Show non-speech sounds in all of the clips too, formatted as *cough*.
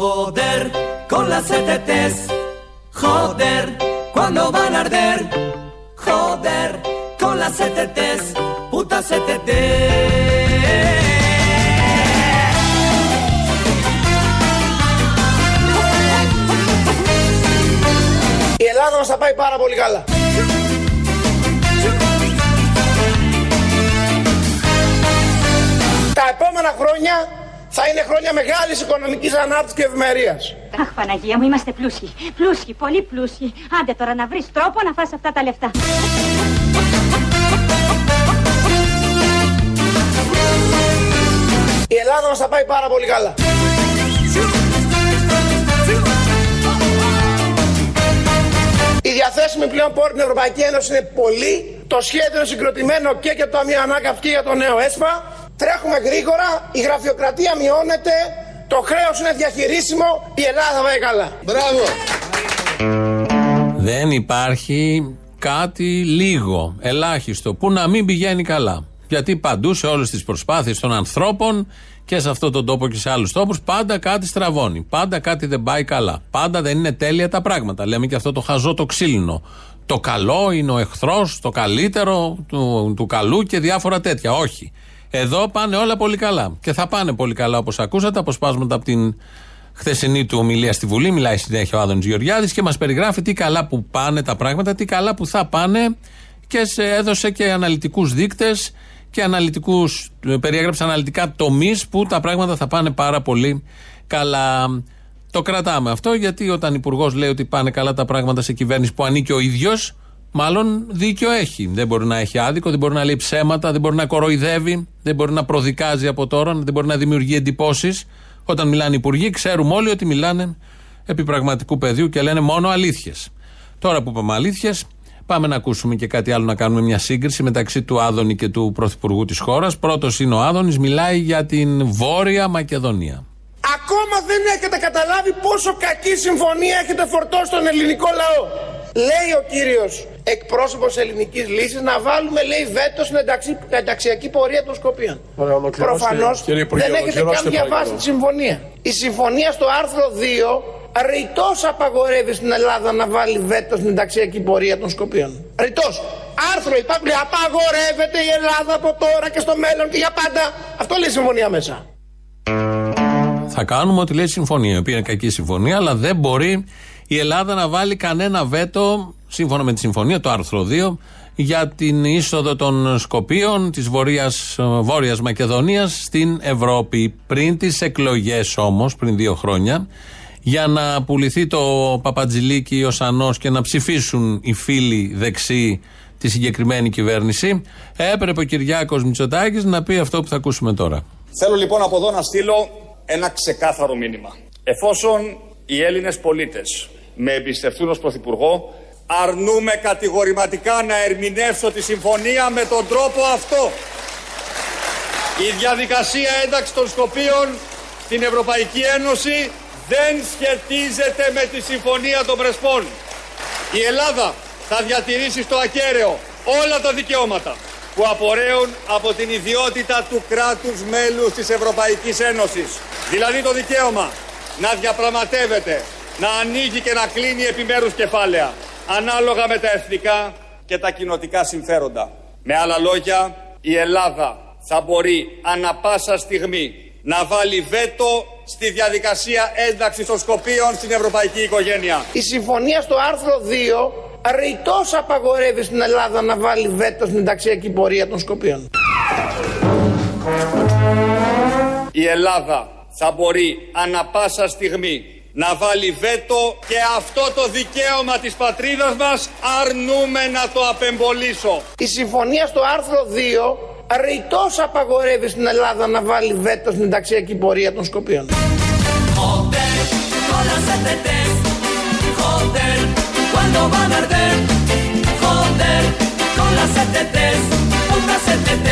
Joder, con las CTTs. Joder, cuando van a arder. Joder, con las CTTs. Puta CTT. Η Ελλάδα μας θα πάει πάρα πολύ καλά. Τα επόμενα χρόνια θα είναι χρόνια μεγάλης οικονομικής ανάπτυξης και ευημερίας. Αχ, Παναγία μου, είμαστε πλούσιοι. Πλούσιοι, πολύ πλούσιοι. Άντε τώρα να βρεις τρόπο να φας αυτά τα λεφτά. Η Ελλάδα μας θα πάει πάρα πολύ καλά. Οι διαθέσιμοι πλέον πόροι στην Ευρωπαϊκή Ένωση είναι πολλοί. Το σχέδιο είναι συγκροτημένο και για το Ταμείο Ανάκαμψη και για το νέο ΕΣΠΑ. Τρέχουμε γρήγορα, η γραφειοκρατία μειώνεται, το χρέος είναι διαχειρίσιμο, η Ελλάδα θα πάει καλά. Μπράβο. Δεν υπάρχει κάτι λίγο, ελάχιστο, που να μην πηγαίνει καλά. Γιατί παντού σε όλες τις προσπάθειες των ανθρώπων και σε αυτόν τον τόπο και σε άλλους τόπους, πάντα κάτι στραβώνει. Πάντα κάτι δεν πάει καλά. Πάντα δεν είναι τέλεια τα πράγματα. Λέμε και αυτό το χαζό το ξύλινο. Το καλό είναι ο εχθρός, το καλύτερο του, του καλού και διάφορα τέτοια. Όχι. Εδώ πάνε όλα πολύ καλά. Και θα πάνε πολύ καλά όπως ακούσατε. Αποσπάσματα από την χθεσινή του ομιλία στη Βουλή. Μιλάει συνέχεια ο Άδωνης Γεωργιάδης και μας περιγράφει τι καλά που πάνε τα πράγματα, τι καλά που θα πάνε και σε έδωσε και αναλυτικούς δείκτες και αναλυτικούς, περιέγραψε αναλυτικά τομείς που τα πράγματα θα πάνε πάρα πολύ καλά. Το κρατάμε αυτό γιατί όταν ο Υπουργός λέει ότι πάνε καλά τα πράγματα σε κυβέρνηση που ανήκει ο ίδιος, μάλλον δίκιο έχει. Δεν μπορεί να έχει άδικο, δεν μπορεί να λέει ψέματα, δεν μπορεί να κοροϊδεύει, δεν μπορεί να προδικάζει από τώρα, δεν μπορεί να δημιουργεί εντυπώσεις. Όταν μιλάνε οι υπουργοί, ξέρουμε όλοι ότι μιλάνε επί πραγματικού πεδίου και λένε μόνο αλήθειες. Τώρα που είπαμε αλήθειες, πάμε να ακούσουμε και κάτι άλλο, να κάνουμε μια σύγκριση μεταξύ του Άδωνη και του Πρωθυπουργού της χώρας. Πρώτος είναι ο Άδωνης, μιλάει για την Βόρεια Μακεδονία. Ακόμα δεν έχετε καταλάβει πόσο κακή συμφωνία έχετε φορτώσει στον ελληνικό λαό. Λέει ο κύριος εκπρόσωπος ελληνικής λύσης να βάλουμε λέει βέτο στην εντάξει, ενταξιακή πορεία των Σκοπίων. Προφανώς κύριε Υπουργέ, δεν έχετε ολοκληρώστε, καν διαβάσει παρακαλώ. τη συμφωνία. Η συμφωνία στο άρθρο 2 ρητός απαγορεύει στην Ελλάδα να βάλει βέτο στην ενταξιακή πορεία των Σκοπίων. Ρητός. Άρθρο υπάρχει, λέει, απαγορεύεται η Ελλάδα από τώρα και στο μέλλον και για πάντα. Αυτό λέει η συμφωνία μέσα. Θα κάνουμε ό,τι λέει η συμφωνία, η οποία είναι κακή συμφωνία, αλλά δεν μπορεί η Ελλάδα να βάλει κανένα βέτο, σύμφωνα με τη συμφωνία, το άρθρο 2, για την είσοδο των Σκοπίων της Βόρειας Μακεδονίας στην Ευρώπη. Πριν τις εκλογές όμως, πριν δύο χρόνια, για να πουληθεί το Παπατζηλίκι ο Σανός και να ψηφίσουν οι φίλοι δεξιοί τη συγκεκριμένη κυβέρνηση, έπρεπε ο Κυριάκος Μητσοτάκης να πει αυτό που θα ακούσουμε τώρα. Θέλω λοιπόν από εδώ να στείλω ένα ξεκάθαρο μήνυμα. Εφόσον οι Έλληνες πολίτες με εμπιστευτούν ως Πρωθυπουργό, αρνούμε κατηγορηματικά να ερμηνεύσω τη συμφωνία με τον τρόπο αυτό. Η διαδικασία ένταξης των Σκοπίων στην Ευρωπαϊκή Ένωση δεν σχετίζεται με τη συμφωνία των Πρεσπών. Η Ελλάδα θα διατηρήσει στο ακέραιο όλα τα δικαιώματα που απορρέουν από την ιδιότητα του κράτους μέλους της Ευρωπαϊκής Ένωσης. Δηλαδή το δικαίωμα να διαπραγματεύεται, να ανοίγει και να κλείνει επιμέρους κεφάλαια, ανάλογα με τα εθνικά και τα κοινοτικά συμφέροντα. Με άλλα λόγια, η Ελλάδα θα μπορεί ανα πάσα στιγμή να βάλει βέτο στη διαδικασία ένταξης των Σκοπίων στην ευρωπαϊκή οικογένεια. Η συμφωνία στο άρθρο 2 ρητός απαγορεύει στην Ελλάδα να βάλει βέτο στην ενταξιακή πορεία των Σκοπίων. Η Ελλάδα θα μπορεί ανα πάσα στιγμή να βάλει βέτο και αυτό το δικαίωμα της πατρίδας μας αρνούμε να το απεμπολίσω. Η συμφωνία στο άρθρο 2 ρητός απαγορεύει στην Ελλάδα να βάλει βέτο στην ενταξιακή πορεία των Σκοπίων. Joder, con las CTTs. Joder, cuando van a arder. Joder, con las CTTs. Puta CTTs.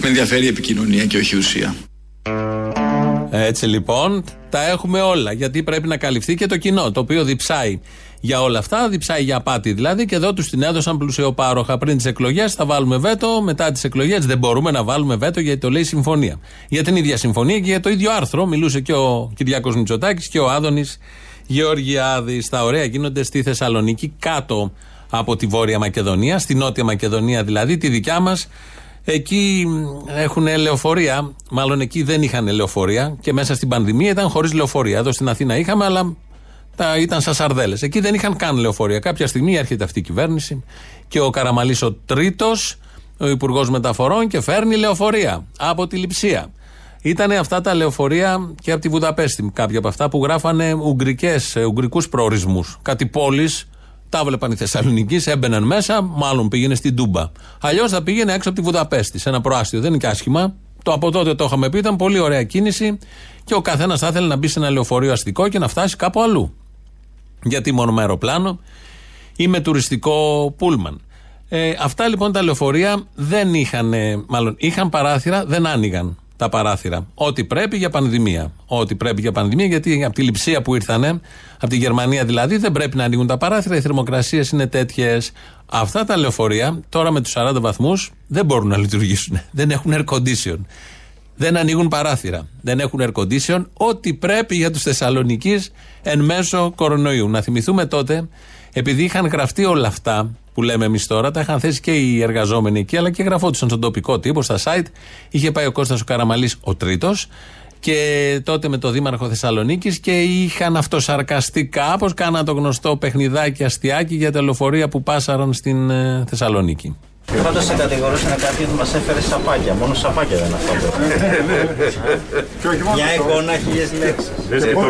Με ενδιαφέρει η επικοινωνία και όχι η ουσία. Έτσι λοιπόν, τα έχουμε όλα. Γιατί πρέπει να καλυφθεί και το κοινό, το οποίο διψάει για όλα αυτά, διψάει για απάτη δηλαδή. Και εδώ τους την έδωσαν πλουσιοπάροχα πριν τις εκλογές. Θα βάλουμε βέτο. Μετά τις εκλογές δεν μπορούμε να βάλουμε βέτο γιατί το λέει συμφωνία. Για την ίδια συμφωνία και για το ίδιο άρθρο μιλούσε και ο Κυριάκος Μητσοτάκης και ο Άδωνης Γεωργιάδης. Τα ωραία γίνονται στη Θεσσαλονίκη κάτω από τη Βόρεια Μακεδονία, στη Νότια Μακεδονία δηλαδή, τη δικιά μας. Εκεί έχουν λεωφορεία, μάλλον εκεί δεν είχαν λεωφορεία και μέσα στην πανδημία ήταν χωρίς λεωφορεία. Εδώ στην Αθήνα είχαμε, αλλά τα ήταν σαν σαρδέλες. Εκεί δεν είχαν καν λεωφορεία. Κάποια στιγμή έρχεται αυτή η κυβέρνηση και ο Καραμαλής ο τρίτος, ο Υπουργός Μεταφορών και φέρνει λεωφορεία από τη Λιψία. Ήταν αυτά τα λεωφορεία και από τη Βουδαπέστη, κάποια από αυτά που γράφανε ουγγρικές, ουγγρικούς προορισμούς. Κάτι πόλεις τα βλέπαν οι Θεσσαλονίκοι, έμπαιναν μέσα, μάλλον πήγαινε στην Τούμπα. Αλλιώς θα πήγαινε έξω από τη Βουδαπέστη, σε ένα προάστιο. Δεν είναι και άσχημα. Το από τότε το είχαμε πει, ήταν πολύ ωραία κίνηση και ο καθένας θα ήθελε να μπει σε ένα λεωφορείο αστικό και να φτάσει κάπου αλλού. Γιατί μόνο με αεροπλάνο ή με τουριστικό πούλμαν. Ε, αυτά λοιπόν τα λεωφορεία δεν είχαν, μάλλον είχαν παράθυρα, δεν άνοιγαν τα παράθυρα. Ό,τι πρέπει για πανδημία. Ό,τι πρέπει για πανδημία, γιατί από τη λειψία που ήρθανε, από τη Γερμανία δηλαδή, δεν πρέπει να ανοίγουν τα παράθυρα. Οι θερμοκρασίες είναι τέτοιες. Αυτά τα λεωφορεία, τώρα με τους 40 βαθμούς, δεν μπορούν να λειτουργήσουν. Δεν έχουν air condition. Δεν ανοίγουν παράθυρα. Δεν έχουν air condition. Ό,τι πρέπει για τους Θεσσαλονίκη εν μέσω κορονοϊού. Να θυμηθούμε τότε, επειδή είχαν γραφτεί όλα αυτά που λέμε εμείς τώρα, τα είχαν θέσει και οι εργαζόμενοι εκεί, αλλά και γραφόντουσαν στον τοπικό τύπο, στα site. Είχε πάει ο Κώστας ο Καραμαλής ο τρίτος και τότε με το Δήμαρχο Θεσσαλονίκης και είχαν αυτοσαρκαστεί κάπω, κάναν το γνωστό παιχνιδάκι αστιάκι για τα λεωφορεία που πάσαραν στην ε, Θεσσαλονίκη. Πάντως σε κατηγορούσαν κάποιοι ότι μας έφερε σαπάκια. Μόνο σαπάκια δεν αυτό. Μια εικόνα, χίλιες λέξεις.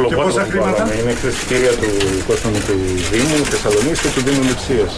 Και πόσα χρήματα; Είναι εκτελεστήρια του κόσμου του Δήμου Θεσσαλονίκη και του Δήμου Λεψία.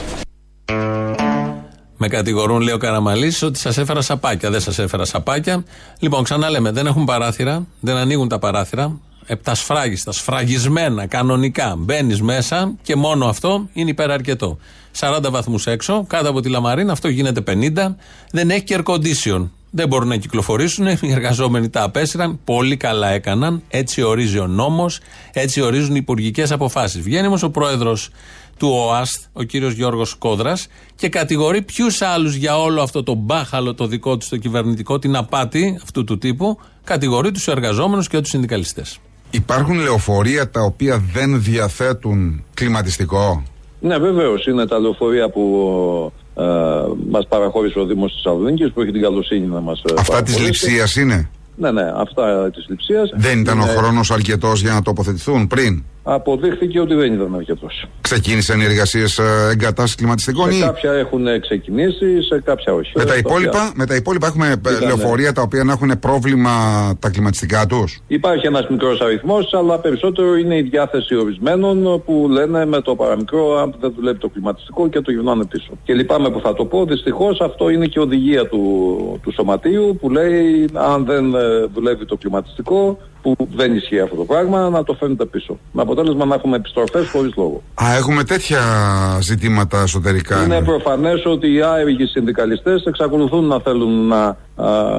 Με κατηγορούν, λέει ο Καραμαλής, ότι σας έφερα σαπάκια. Δεν σας έφερα σαπάκια. Λοιπόν, ξαναλέμε, δεν έχουν παράθυρα, δεν ανοίγουν τα παράθυρα. Επτασφράγιστα, σφραγισμένα, κανονικά. Μπαίνεις μέσα και μόνο αυτό είναι υπεραρκετό. 40 βαθμούς έξω, κάτω από τη Λαμαρίνα, αυτό γίνεται 50. Δεν έχει και air condition. Δεν μπορούν να κυκλοφορήσουν. Οι εργαζόμενοι τα απέσυραν. Πολύ καλά έκαναν. Έτσι ορίζει ο νόμος. Έτσι ορίζουν οι υπουργικές αποφάσεις. Βγαίνει όμως ο πρόεδρος του ΟΑΣΤ, ο κύριος Γιώργος Κόδρας, και κατηγορεί ποιους άλλους για όλο αυτό το μπάχαλο το δικό του, το κυβερνητικό, την απάτη αυτού του τύπου, κατηγορεί τους εργαζόμενους και τους συνδικαλιστές. Υπάρχουν λεωφορεία τα οποία δεν διαθέτουν κλιματιστικό; Ναι, βεβαίως. Είναι τα λεωφορεία που ε, μας παραχώρησε ο Δήμος της Θεσσαλονίκη που έχει την καλοσύνη να μας. Αυτά της λειψία είναι; Ναι, ναι, αυτά της λειψίας. Δεν ήταν ο χρόνος αρκετός για να τοποθετηθούν πριν; Αποδείχθηκε ότι δεν ήταν αρκετός. Ξεκίνησαν οι εργασίες εγκατάσταση κλιματιστικών Σε ή. κάποια έχουν ξεκινήσει, σε κάποια όχι. Με τα, Στα υπόλοιπα, οποία- με τα υπόλοιπα έχουμε ε, Ήτανε. λεωφορεία τα οποία να έχουν πρόβλημα τα κλιματιστικά τους; Υπάρχει ένας μικρός αριθμός, αλλά περισσότερο είναι η διάθεση ορισμένων που λένε με το παραμικρό αν δεν δουλεύει το κλιματιστικό και το γυρνάνε πίσω. Και λυπάμαι που θα το πω, δυστυχώς αυτό είναι και οδηγία του, του σωματείου που λέει αν δεν ε, δουλεύει το κλιματιστικό, που δεν ισχύει αυτό το πράγμα, να το φέρνετε πίσω. Με αποτέλεσμα να έχουμε επιστροφές χωρίς λόγο. Α, έχουμε τέτοια ζητήματα εσωτερικά. Είναι προφανές ότι οι άεργοι συνδικαλιστές εξακολουθούν να θέλουν να α,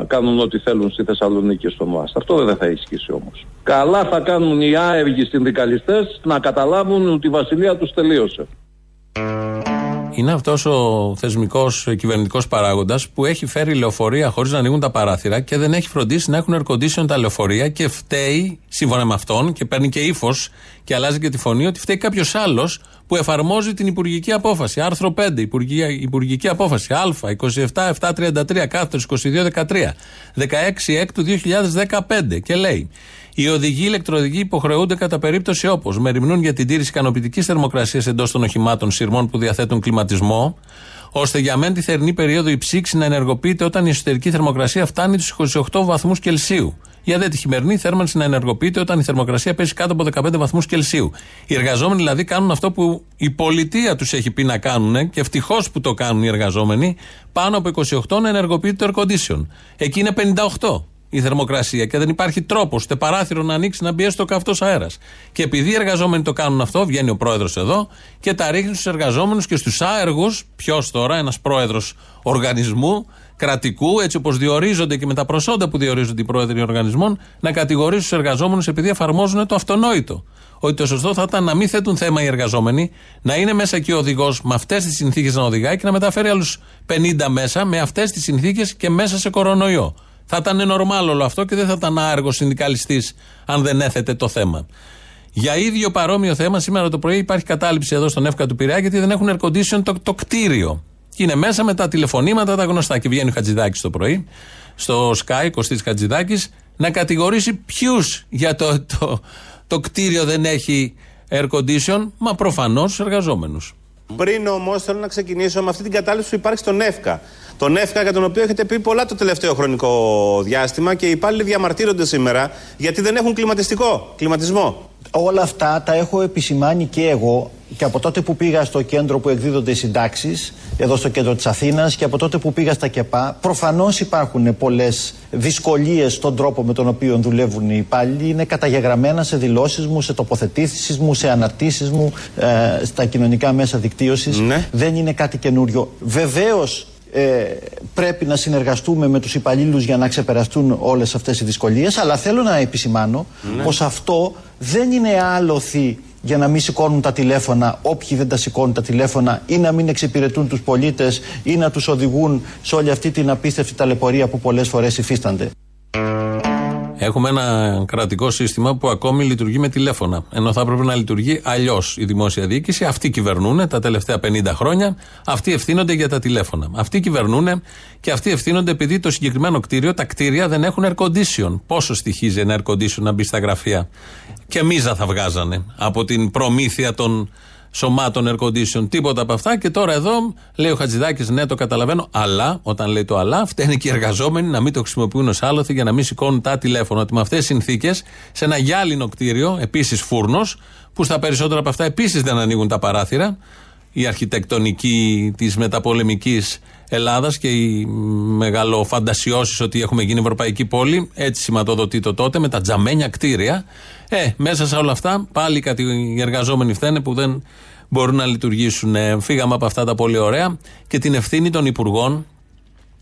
κάνουν ό,τι θέλουν στη Θεσσαλονίκη και στον ΟΑΣΤ. Αυτό δεν θα ισχύσει όμως. Καλά θα κάνουν οι άεργοι συνδικαλιστές να καταλάβουν ότι η βασιλεία τους τελείωσε. Είναι αυτός ο θεσμικός κυβερνητικός παράγοντας που έχει φέρει λεωφορεία χωρίς να ανοίγουν τα παράθυρα και δεν έχει φροντίσει να έχουν air condition τα λεωφορεία και φταίει, σύμφωνα με αυτόν, και παίρνει και ύφος και αλλάζει και τη φωνή, ότι φταίει κάποιος άλλος που εφαρμόζει την υπουργική απόφαση. Άρθρο 5, υπουργική, υπουργική απόφαση. Α27-733 κάθετος 2213. 16 Έκτου 2015. Και λέει. Οι οδηγοί ηλεκτροοδηγοί υποχρεούνται κατά περίπτωση όπως μεριμνούν για την τήρηση ικανοποιητικής θερμοκρασίας εντός των οχημάτων σειρμών που διαθέτουν κλιματισμό, ώστε για μεν τη θερινή περίοδο η ψήξη να ενεργοποιείται όταν η εσωτερική θερμοκρασία φτάνει του 28 βαθμούς Κελσίου. Για δε τη χειμερινή θέρμανση να ενεργοποιείται όταν η θερμοκρασία πέσει κάτω από 15 βαθμούς Κελσίου. Οι εργαζόμενοι δηλαδή κάνουν αυτό που η πολιτεία τους έχει πει να κάνουν και ευτυχώς που το κάνουν οι εργαζόμενοι, πάνω από 28 να ενεργοποιείται το air condition. Εκεί είναι 58. Η θερμοκρασία και δεν υπάρχει τρόπος ούτε παράθυρο να ανοίξει να μπει έστω καυτό αέρας. Και επειδή οι εργαζόμενοι το κάνουν αυτό, βγαίνει ο πρόεδρος εδώ και τα ρίχνει στους εργαζόμενους και στους άεργους. Ποιος τώρα, ένας πρόεδρος οργανισμού κρατικού, έτσι όπως διορίζονται και με τα προσόντα που διορίζονται οι πρόεδροι οργανισμών, να κατηγορήσουν τους εργαζόμενους επειδή εφαρμόζουν το αυτονόητο. Ότι το σωστό θα ήταν να μην θέτουν θέμα οι εργαζόμενοι, να είναι μέσα εκεί ο οδηγός με αυτές τις συνθήκες να οδηγάει και να μεταφέρει άλλους 50 μέσα με αυτές τις συνθήκες και μέσα σε κορονοϊό. Θα ήταν νορμάλ όλο αυτό και δεν θα ήταν άργο συνδικαλιστής αν δεν έθετε το θέμα. Για ίδιο παρόμοιο θέμα, σήμερα το πρωί υπάρχει κατάληψη εδώ στον Εύκα του Πειραιά γιατί δεν έχουν air condition το, το κτίριο. Και είναι μέσα με τα τηλεφωνήματα τα γνωστά. Και βγαίνει ο Χατζηδάκης το πρωί, στο Sky, Κωστής Χατζηδάκης, να κατηγορήσει ποιους για το, το, το κτίριο δεν έχει air condition, μα προφανώς του εργαζόμενους. Πριν όμως θέλω να ξεκινήσω με αυτή την κατάληψη που υπάρχει στον ΕΦΚΑ. Τον ΕΦΚΑ για τον οποίο έχετε πει πολλά το τελευταίο χρονικό διάστημα και οι υπάλληλοι διαμαρτύρονται σήμερα γιατί δεν έχουν κλιματιστικό, κλιματισμό. Όλα αυτά τα έχω επισημάνει και εγώ και από τότε που πήγα στο κέντρο που εκδίδονται οι συντάξεις, εδώ στο κέντρο της Αθήνας, και από τότε που πήγα στα ΚΕΠΑ, προφανώς υπάρχουν πολλές δυσκολίες στον τρόπο με τον οποίο δουλεύουν οι υπάλληλοι. Είναι καταγεγραμμένα σε δηλώσεις μου, σε τοποθετήσεις μου, σε αναρτήσεις μου, ε, στα κοινωνικά μέσα δικτύωσης. Ναι. Δεν είναι κάτι καινούριο. Βεβαίως ε, πρέπει να συνεργαστούμε με τους υπαλλήλους για να ξεπεραστούν όλες αυτές οι δυσκολίες αλλά θέλω να επισημάνω Ναι. πως αυτό δεν είναι άλοθη για να μην σηκώνουν τα τηλέφωνα όποιοι δεν τα σηκώνουν τα τηλέφωνα ή να μην εξυπηρετούν τους πολίτες ή να τους οδηγούν σε όλη αυτή την απίστευτη ταλαιπωρία που πολλές φορές υφίστανται. Έχουμε ένα κρατικό σύστημα που ακόμη λειτουργεί με τηλέφωνα. Ενώ θα έπρεπε να λειτουργεί αλλιώς η δημόσια διοίκηση. Αυτοί κυβερνούν τα τελευταία 50 χρόνια. Αυτοί ευθύνονται για τα τηλέφωνα. Αυτοί κυβερνούν και αυτοί ευθύνονται επειδή το συγκεκριμένο κτίριο, τα κτίρια δεν έχουν air condition. Πόσο στοιχίζει ένα air condition να μπει στα γραφεία; Και μίζα θα βγάζανε από την προμήθεια των σωμάτων air condition. Τίποτα από αυτά. Και τώρα εδώ λέει ο Χατζηδάκης, ναι, το καταλαβαίνω. Αλλά, όταν λέει το αλλά, φταίνει και οι εργαζόμενοι να μην το χρησιμοποιούν ως άλοθη για να μην σηκώνουν τα τηλέφωνα. Ότι με αυτές τις συνθήκες, σε ένα γυάλινο κτίριο, επίσης φούρνος, που στα περισσότερα από αυτά επίσης δεν ανοίγουν τα παράθυρα, η αρχιτεκτονική της μεταπολεμικής Ελλάδας και οι μεγαλοφαντασιώσεις ότι έχουμε γίνει ευρωπαϊκή πόλη, έτσι σηματοδοτεί το τότε με τα τζαμένια κτίρια. Ε, μέσα σε όλα αυτά πάλι κάτι οι εργαζόμενοι φταίνε που δεν μπορούν να λειτουργήσουν. Ε, φύγαμε από αυτά τα πολύ ωραία και την ευθύνη των υπουργών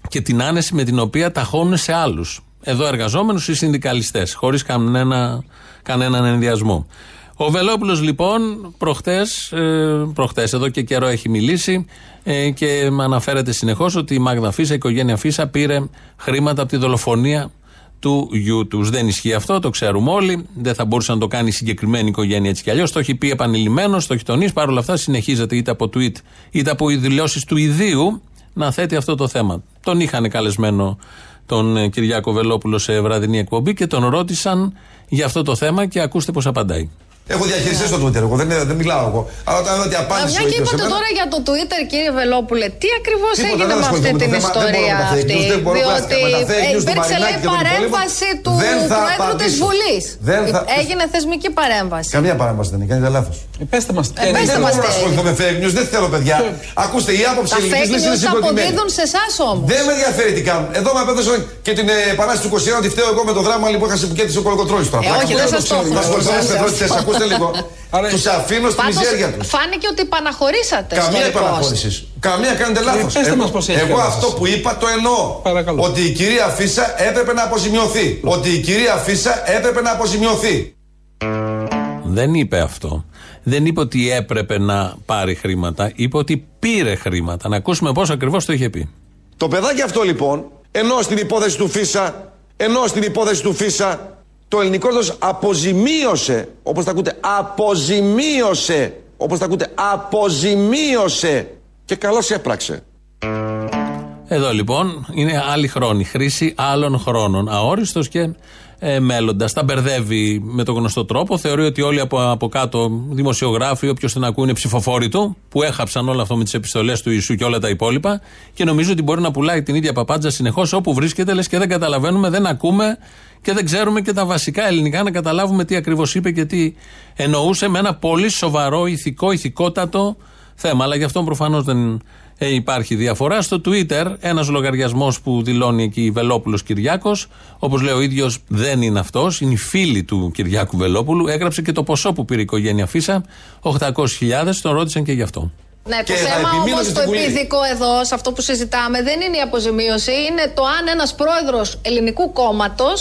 και την άνεση με την οποία ταχώνουν σε άλλους. Εδώ εργαζόμενους ή συνδικαλιστές, χωρίς κανένα, κανέναν ενδιασμό. Ο Βελόπουλος λοιπόν προχτές, ε, προχτές, εδώ και καιρό έχει μιλήσει ε, και αναφέρεται συνεχώς ότι η Μάγδα Φίσα, η οικογένεια Φίσα πήρε χρήματα από τη δολοφονία του γιού τους. Δεν ισχύει αυτό, το ξέρουμε όλοι. Δεν θα μπορούσε να το κάνει η συγκεκριμένη οικογένεια έτσι κι αλλιώς. Το έχει πει επανειλημμένος, το έχει τονίσει. Παρ' όλα αυτά συνεχίζεται είτε από tweet είτε από δηλώσεις του ιδίου να θέτει αυτό το θέμα. Τον είχαν καλεσμένο τον ε, Κυριάκο Βελόπουλο σε βραδινή εκπομπή και τον ρώτησαν για αυτό το θέμα και ακούστε πώς απαντάει. Έχω διαχειριστεί στο Twitter, εγώ δεν, δεν μιλάω εγώ. Αλλά όταν είδα ότι απάντησε Μια ο και ίδιος σε είπατε μένα, τώρα για το Twitter, κύριε Βελόπουλε, τι ακριβώς Τίποτα, έγινε δεν με αυτή ασχοληθούμε την με το θέμα, δεν ιστορία μπορώ με τα fake αυτή. news, δεν μπορώ Διότι με τα fake ε, news του υπήρξε Μαρινάκη λέει και των παρέμβαση του Δεν θα Προέδρου της απαντήσω. Βουλής. Δεν θα- Έγινε θεσμική παρέμβαση. Καμία παρέμβαση δεν είναι, κάνετε λάθο. Πέστε μας. Ε, πέστε δεν μας μπορώ να τι ασχοληθώ με fake news, δεν θέλω παιδιά. Ακούστε, η άποψη Τα ελληνικής fake λύσης είναι news συγκροτημένη. αποδίδουν σε εσάς όμως. Δεν με ενδιαφέρει τι κάνουν. Εδώ με απέδωσαν και την ε, επανάσταση του 21 ότι φταίω εγώ με το δράμα λοιπόν είχα συμπικέτηση ο Κολοκοτρόλη τώρα. Ε, όχι, δεν σας το έχω. Θα ασχοληθώ με Σας τι έχω. θέσει, ακούστε λίγο. Του αφήνω στη Πάντως, μιζέρια τους. φάνηκε ότι επαναχωρήσατε στο Καμία repost. επαναχώρηση. Καμία κάνετε λάθος. πέστε εγώ μας πώς έχει εγώ κατάσταση. αυτό που είπα το εννοώ. Παρακαλώ. Ότι η κυρία Φίσα έπρεπε να αποζημιωθεί. Ότι η κυρία Φίσα έπρεπε να αποζημιωθεί. Δεν είπε αυτό. Δεν είπε ότι έπρεπε να πάρει χρήματα. Είπε ότι πήρε χρήματα. Να ακούσουμε πώς ακριβώς το είχε πει. Το παιδάκι αυτό λοιπόν, ενώ στην υπόθεση του Φίσα, ενώ στην υπόθεση του Φίσα, το ελληνικό κράτος αποζημίωσε, όπως τα ακούτε, αποζημίωσε, όπως τα ακούτε, αποζημίωσε και καλώς έπραξε. Εδώ λοιπόν είναι άλλη χρόνη. Χρήση άλλων χρόνων. Αόριστος και ε, μέλλοντας. Τα μπερδεύει με τον γνωστό τρόπο. Θεωρεί ότι όλοι από, από κάτω, δημοσιογράφοι, όποιος τον ακούει, είναι ψηφοφόροι του, που έχαψαν όλα αυτό με τις επιστολές του Ιησού και όλα τα υπόλοιπα. Και νομίζω ότι μπορεί να πουλάει την ίδια παπάντζα συνεχώς όπου βρίσκεται, λες και δεν καταλαβαίνουμε, δεν ακούμε και δεν ξέρουμε και τα βασικά ελληνικά να καταλάβουμε τι ακριβώς είπε και τι εννοούσε με ένα πολύ σοβαρό ηθικό, ηθικότατο θέμα. Αλλά γι' αυτό προφανώς δεν Ε, υπάρχει διαφορά. Στο Twitter, ένας λογαριασμός που δηλώνει εκεί Βελόπουλος Κυριάκος, όπως λέει ο ίδιος, δεν είναι αυτός, είναι η φίλη του Κυριάκου Βελόπουλου. Έγραψε και το ποσό που πήρε η οικογένεια Φίσα, 800.000, τον ρώτησαν και γι' αυτό. Ναι, το Και θα θέμα επιμείνω όμως στην το Βουλή. επίδικο εδώ, σε αυτό που συζητάμε, δεν είναι η αποζημίωση. Είναι το αν ένας πρόεδρος ελληνικού κόμματος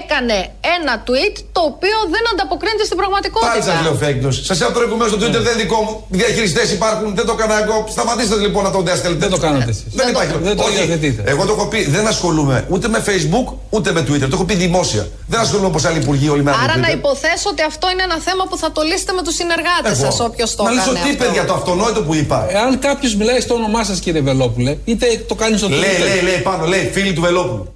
έκανε ένα tweet το οποίο δεν ανταποκρίνεται στην πραγματικότητα. Πάλι σας λέω fake news. Σας λέω προηγουμένως στο Twitter δεν είναι δικό μου. Διαχειριστές υπάρχουν, δεν το έκανα εγώ. Σταματήστε λοιπόν να το στέλνετε. Δεν το κάνατε εσείς. Δεν υπάρχει. Δεν το Όχι. υιοθετείτε. Εγώ το έχω πει, δεν ασχολούμαι ούτε με Facebook ούτε με Twitter. Το έχω πει δημόσια. Δεν ασχολούμαι όπως άλλοι υπουργοί όλοι με Άρα να Twitter. υποθέσω ότι αυτό είναι ένα θέμα που θα το λύσετε με τους συνεργάτες Εγώ. σας, όποιος το Να λύσω κάνει. τι αυτό. παιδιά το αυτονόητο που είπα. Εάν κάποιος μιλάει στο όνομά σας, κύριε Βελόπουλε, είτε το κάνει στο Λέει, Twitter. λέει, λέει πάνω, λέει φίλοι του Βελόπουλου.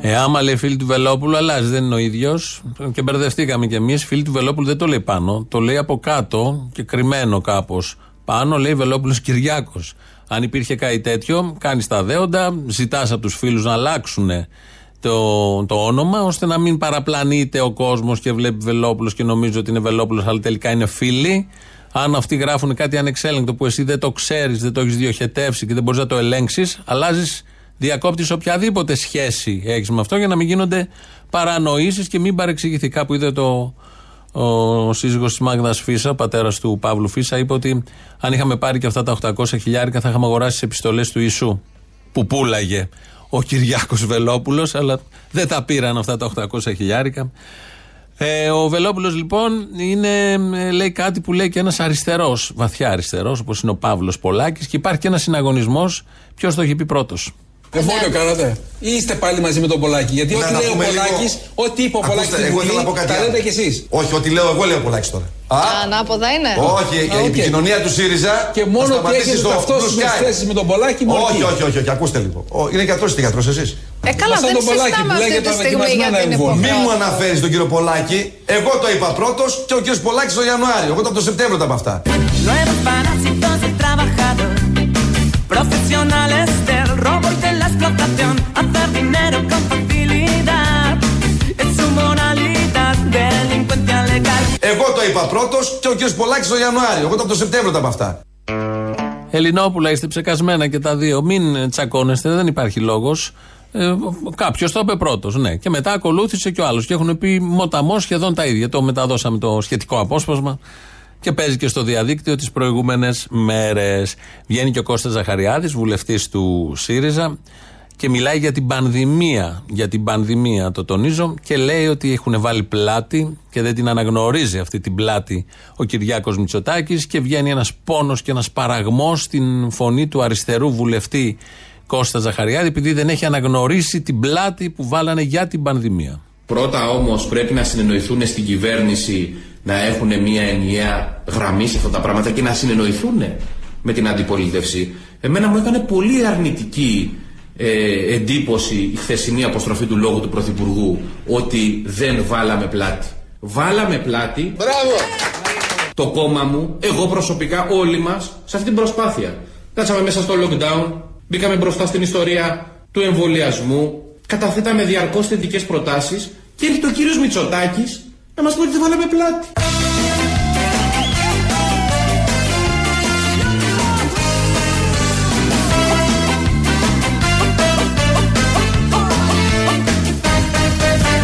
Ε, άμα λέει φίλη του Βελόπουλου, αλλάζει, δεν είναι ο ίδιος. Και μπερδευτήκαμε κι εμείς. Φίλη του Βελόπουλου δεν το λέει πάνω. Το λέει από κάτω και κρυμμένο κάπως. Πάνω λέει Βελόπουλος Κυριάκος. Αν υπήρχε κάτι τέτοιο, κάνεις τα δέοντα, ζητάς από τους φίλους να αλλάξουν το, το όνομα, ώστε να μην παραπλανείται ο κόσμος και βλέπει Βελόπουλος και νομίζει ότι είναι Βελόπουλος, αλλά τελικά είναι φίλοι. Αν αυτοί γράφουν κάτι ανεξέλεγκτο που εσύ δεν το ξέρεις, δεν το έχεις διοχετεύσει και δεν μπορείς να το ελέγξεις, αλλάζεις, διακόπτεις οποιαδήποτε σχέση έχεις με αυτό για να μην γίνονται παρανοήσεις και μην παρεξηγηθεί. Κάπου είδε το, ο σύζυγος της Μάγδας Φίσα, πατέρας του Παύλου Φίσα, είπε ότι αν είχαμε πάρει και αυτά τα 800 χιλιάρικα θα είχαμε αγοράσει τις επιστολές του Ιησού που πούλαγε ο Κυριάκος Βελόπουλος αλλά δεν τα πήραν αυτά τα 800 χιλιάρικα. Ε, ο Βελόπουλος λοιπόν είναι, ε, λέει κάτι που λέει και ένας αριστερός, βαθιά αριστερός όπως είναι ο Παύλος Πολάκης και υπάρχει και ένας συναγωνισμός ποιος το έχει πει πρώτος. Εμβόλιο κάνατε. Ή είστε πάλι μαζί με τον Πολάκη. Γιατί Να ό,τι τα λέει ο πούμε λίγο. Πολάκης, ό,τι είπε ο Πολάκης Ακούστε, στην εγώ θέλω Βουλή, να πω κάτι τα άλλο. λέτε κι εσείς. Όχι, ό,τι λέω εγώ λέω Πολάκης τώρα. Α, Ανάποδα είναι. όχι, Α, η οκ. επικοινωνία του ΣΥΡΙΖΑ. Και θα μόνο ότι σταματήσει έχετε στο ταυτόσιμες Blue Sky. θέσεις με τον Πολάκη, μόνο Όχι, εκεί. όχι, όχι, όχι, ακούστε λίγο. Ο, είναι γιατρός, είστε γιατρός εσείς; Ε, καλά, Σαν δεν τον Πολάκη συζητάμε που αυτή λέγεται τη τα στιγμή για δοκιμασμένα την εμβόλια. Μην μου υποχρέωση. αναφέρεις τον κύριο Πολάκη. Εγώ το είπα πρώτος και ο κύριος Πολάκης το Ιανουάριο. Εγώ το από το Σεπτέμβριο τα είπα αυτά. Profesionales del robo y de la explotación, hacer dinero con facilidad, es su moralidad, delincuencia legal. Εγώ το είπα πρώτος και ο κύριο Πολάκης το Ιανουάριο. Εγώ το από το Σεπτέμβριο τα είπα αυτά. Ελληνόπουλα, είστε ψεκασμένα και τα δύο. Μην τσακώνεστε, δεν υπάρχει λόγος. Ε, Κάποιος το είπε πρώτος, ναι. Και μετά ακολούθησε και ο άλλος. Και έχουν πει μοταμό σχεδόν τα ίδια. Το μεταδώσαμε το σχετικό απόσπασμα και παίζει και στο διαδίκτυο τις προηγούμενες μέρες. Βγαίνει και ο Κώστας Ζαχαριάδης, βουλευτής του ΣΥΡΙΖΑ, και μιλάει για την πανδημία. Για την πανδημία το τονίζω και λέει ότι έχουν βάλει πλάτη και δεν την αναγνωρίζει αυτή την πλάτη ο Κυριάκος Μητσοτάκης και βγαίνει ένας πόνος και ένας παραγμός στην φωνή του αριστερού βουλευτή Κώστα Ζαχαριάδη επειδή δεν έχει αναγνωρίσει την πλάτη που βάλανε για την πανδημία. Πρώτα όμως πρέπει να συνεννοηθούν στην κυβέρνηση να έχουν μια ενιαία γραμμή σε αυτά τα πράγματα και να συνεννοηθούν με την αντιπολίτευση. Εμένα μου έκανε πολύ αρνητική ε, εντύπωση η χθεσινή αποστροφή του λόγου του Πρωθυπουργού ότι δεν βάλαμε πλάτη. Βάλαμε πλάτη Μπράβο! το κόμμα μου, εγώ προσωπικά, όλοι μας, σε αυτή την προσπάθεια. Κάτσαμε μέσα στο lockdown, μπήκαμε μπροστά στην ιστορία του εμβολιασμού, καταθέταμε διαρκώς θετικές προτάσεις και έρχεται ο κύριος Μητσοτάκης να μας πει ότι δεν βάλαμε πλάτη.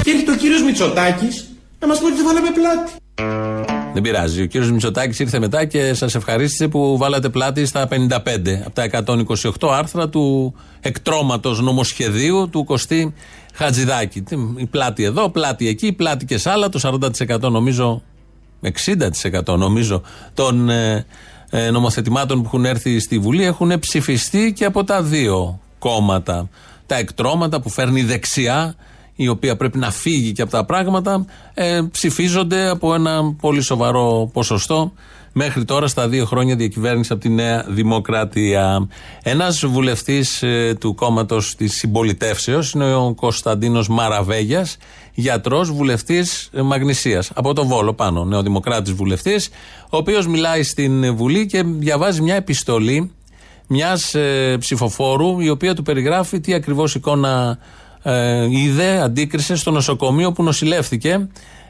Και έρχεται ο κύριος Μητσοτάκης να μας πει ότι δεν βάλαμε πλάτη. Δεν πειράζει. Ο κύριος Μητσοτάκης ήρθε μετά και σας ευχαρίστησε που βάλατε πλάτη στα 55 από τα 128 άρθρα του εκτρώματος νομοσχεδίου του Κωστή Χατζηδάκη. Τι, Η πλάτη εδώ, πλάτη εκεί, πλάτη και σ' άλλα. Το 40% νομίζω, 60% νομίζω των ε, ε, νομοθετημάτων που έχουν έρθει στη Βουλή έχουν ψηφιστεί και από τα δύο κόμματα. Τα εκτρώματα που φέρνει η δεξιά η οποία πρέπει να φύγει και από τα πράγματα, ε, ψηφίζονται από ένα πολύ σοβαρό ποσοστό μέχρι τώρα στα δύο χρόνια διακυβέρνηση από τη Νέα Δημοκρατία. Ένας βουλευτής του κόμματος της Συμπολιτεύσεως είναι ο Κωνσταντίνος Μαραβέγιας, γιατρός βουλευτής Μαγνησίας. Από το Βόλο πάνω, νεοδημοκράτης βουλευτής, ο οποίος μιλάει στην Βουλή και διαβάζει μια επιστολή μιας ε, ψηφοφόρου, η οποία του περιγράφει τι ακριβώς εικόνα ε, είδε, αντίκρισε στο νοσοκομείο που νοσηλεύτηκε.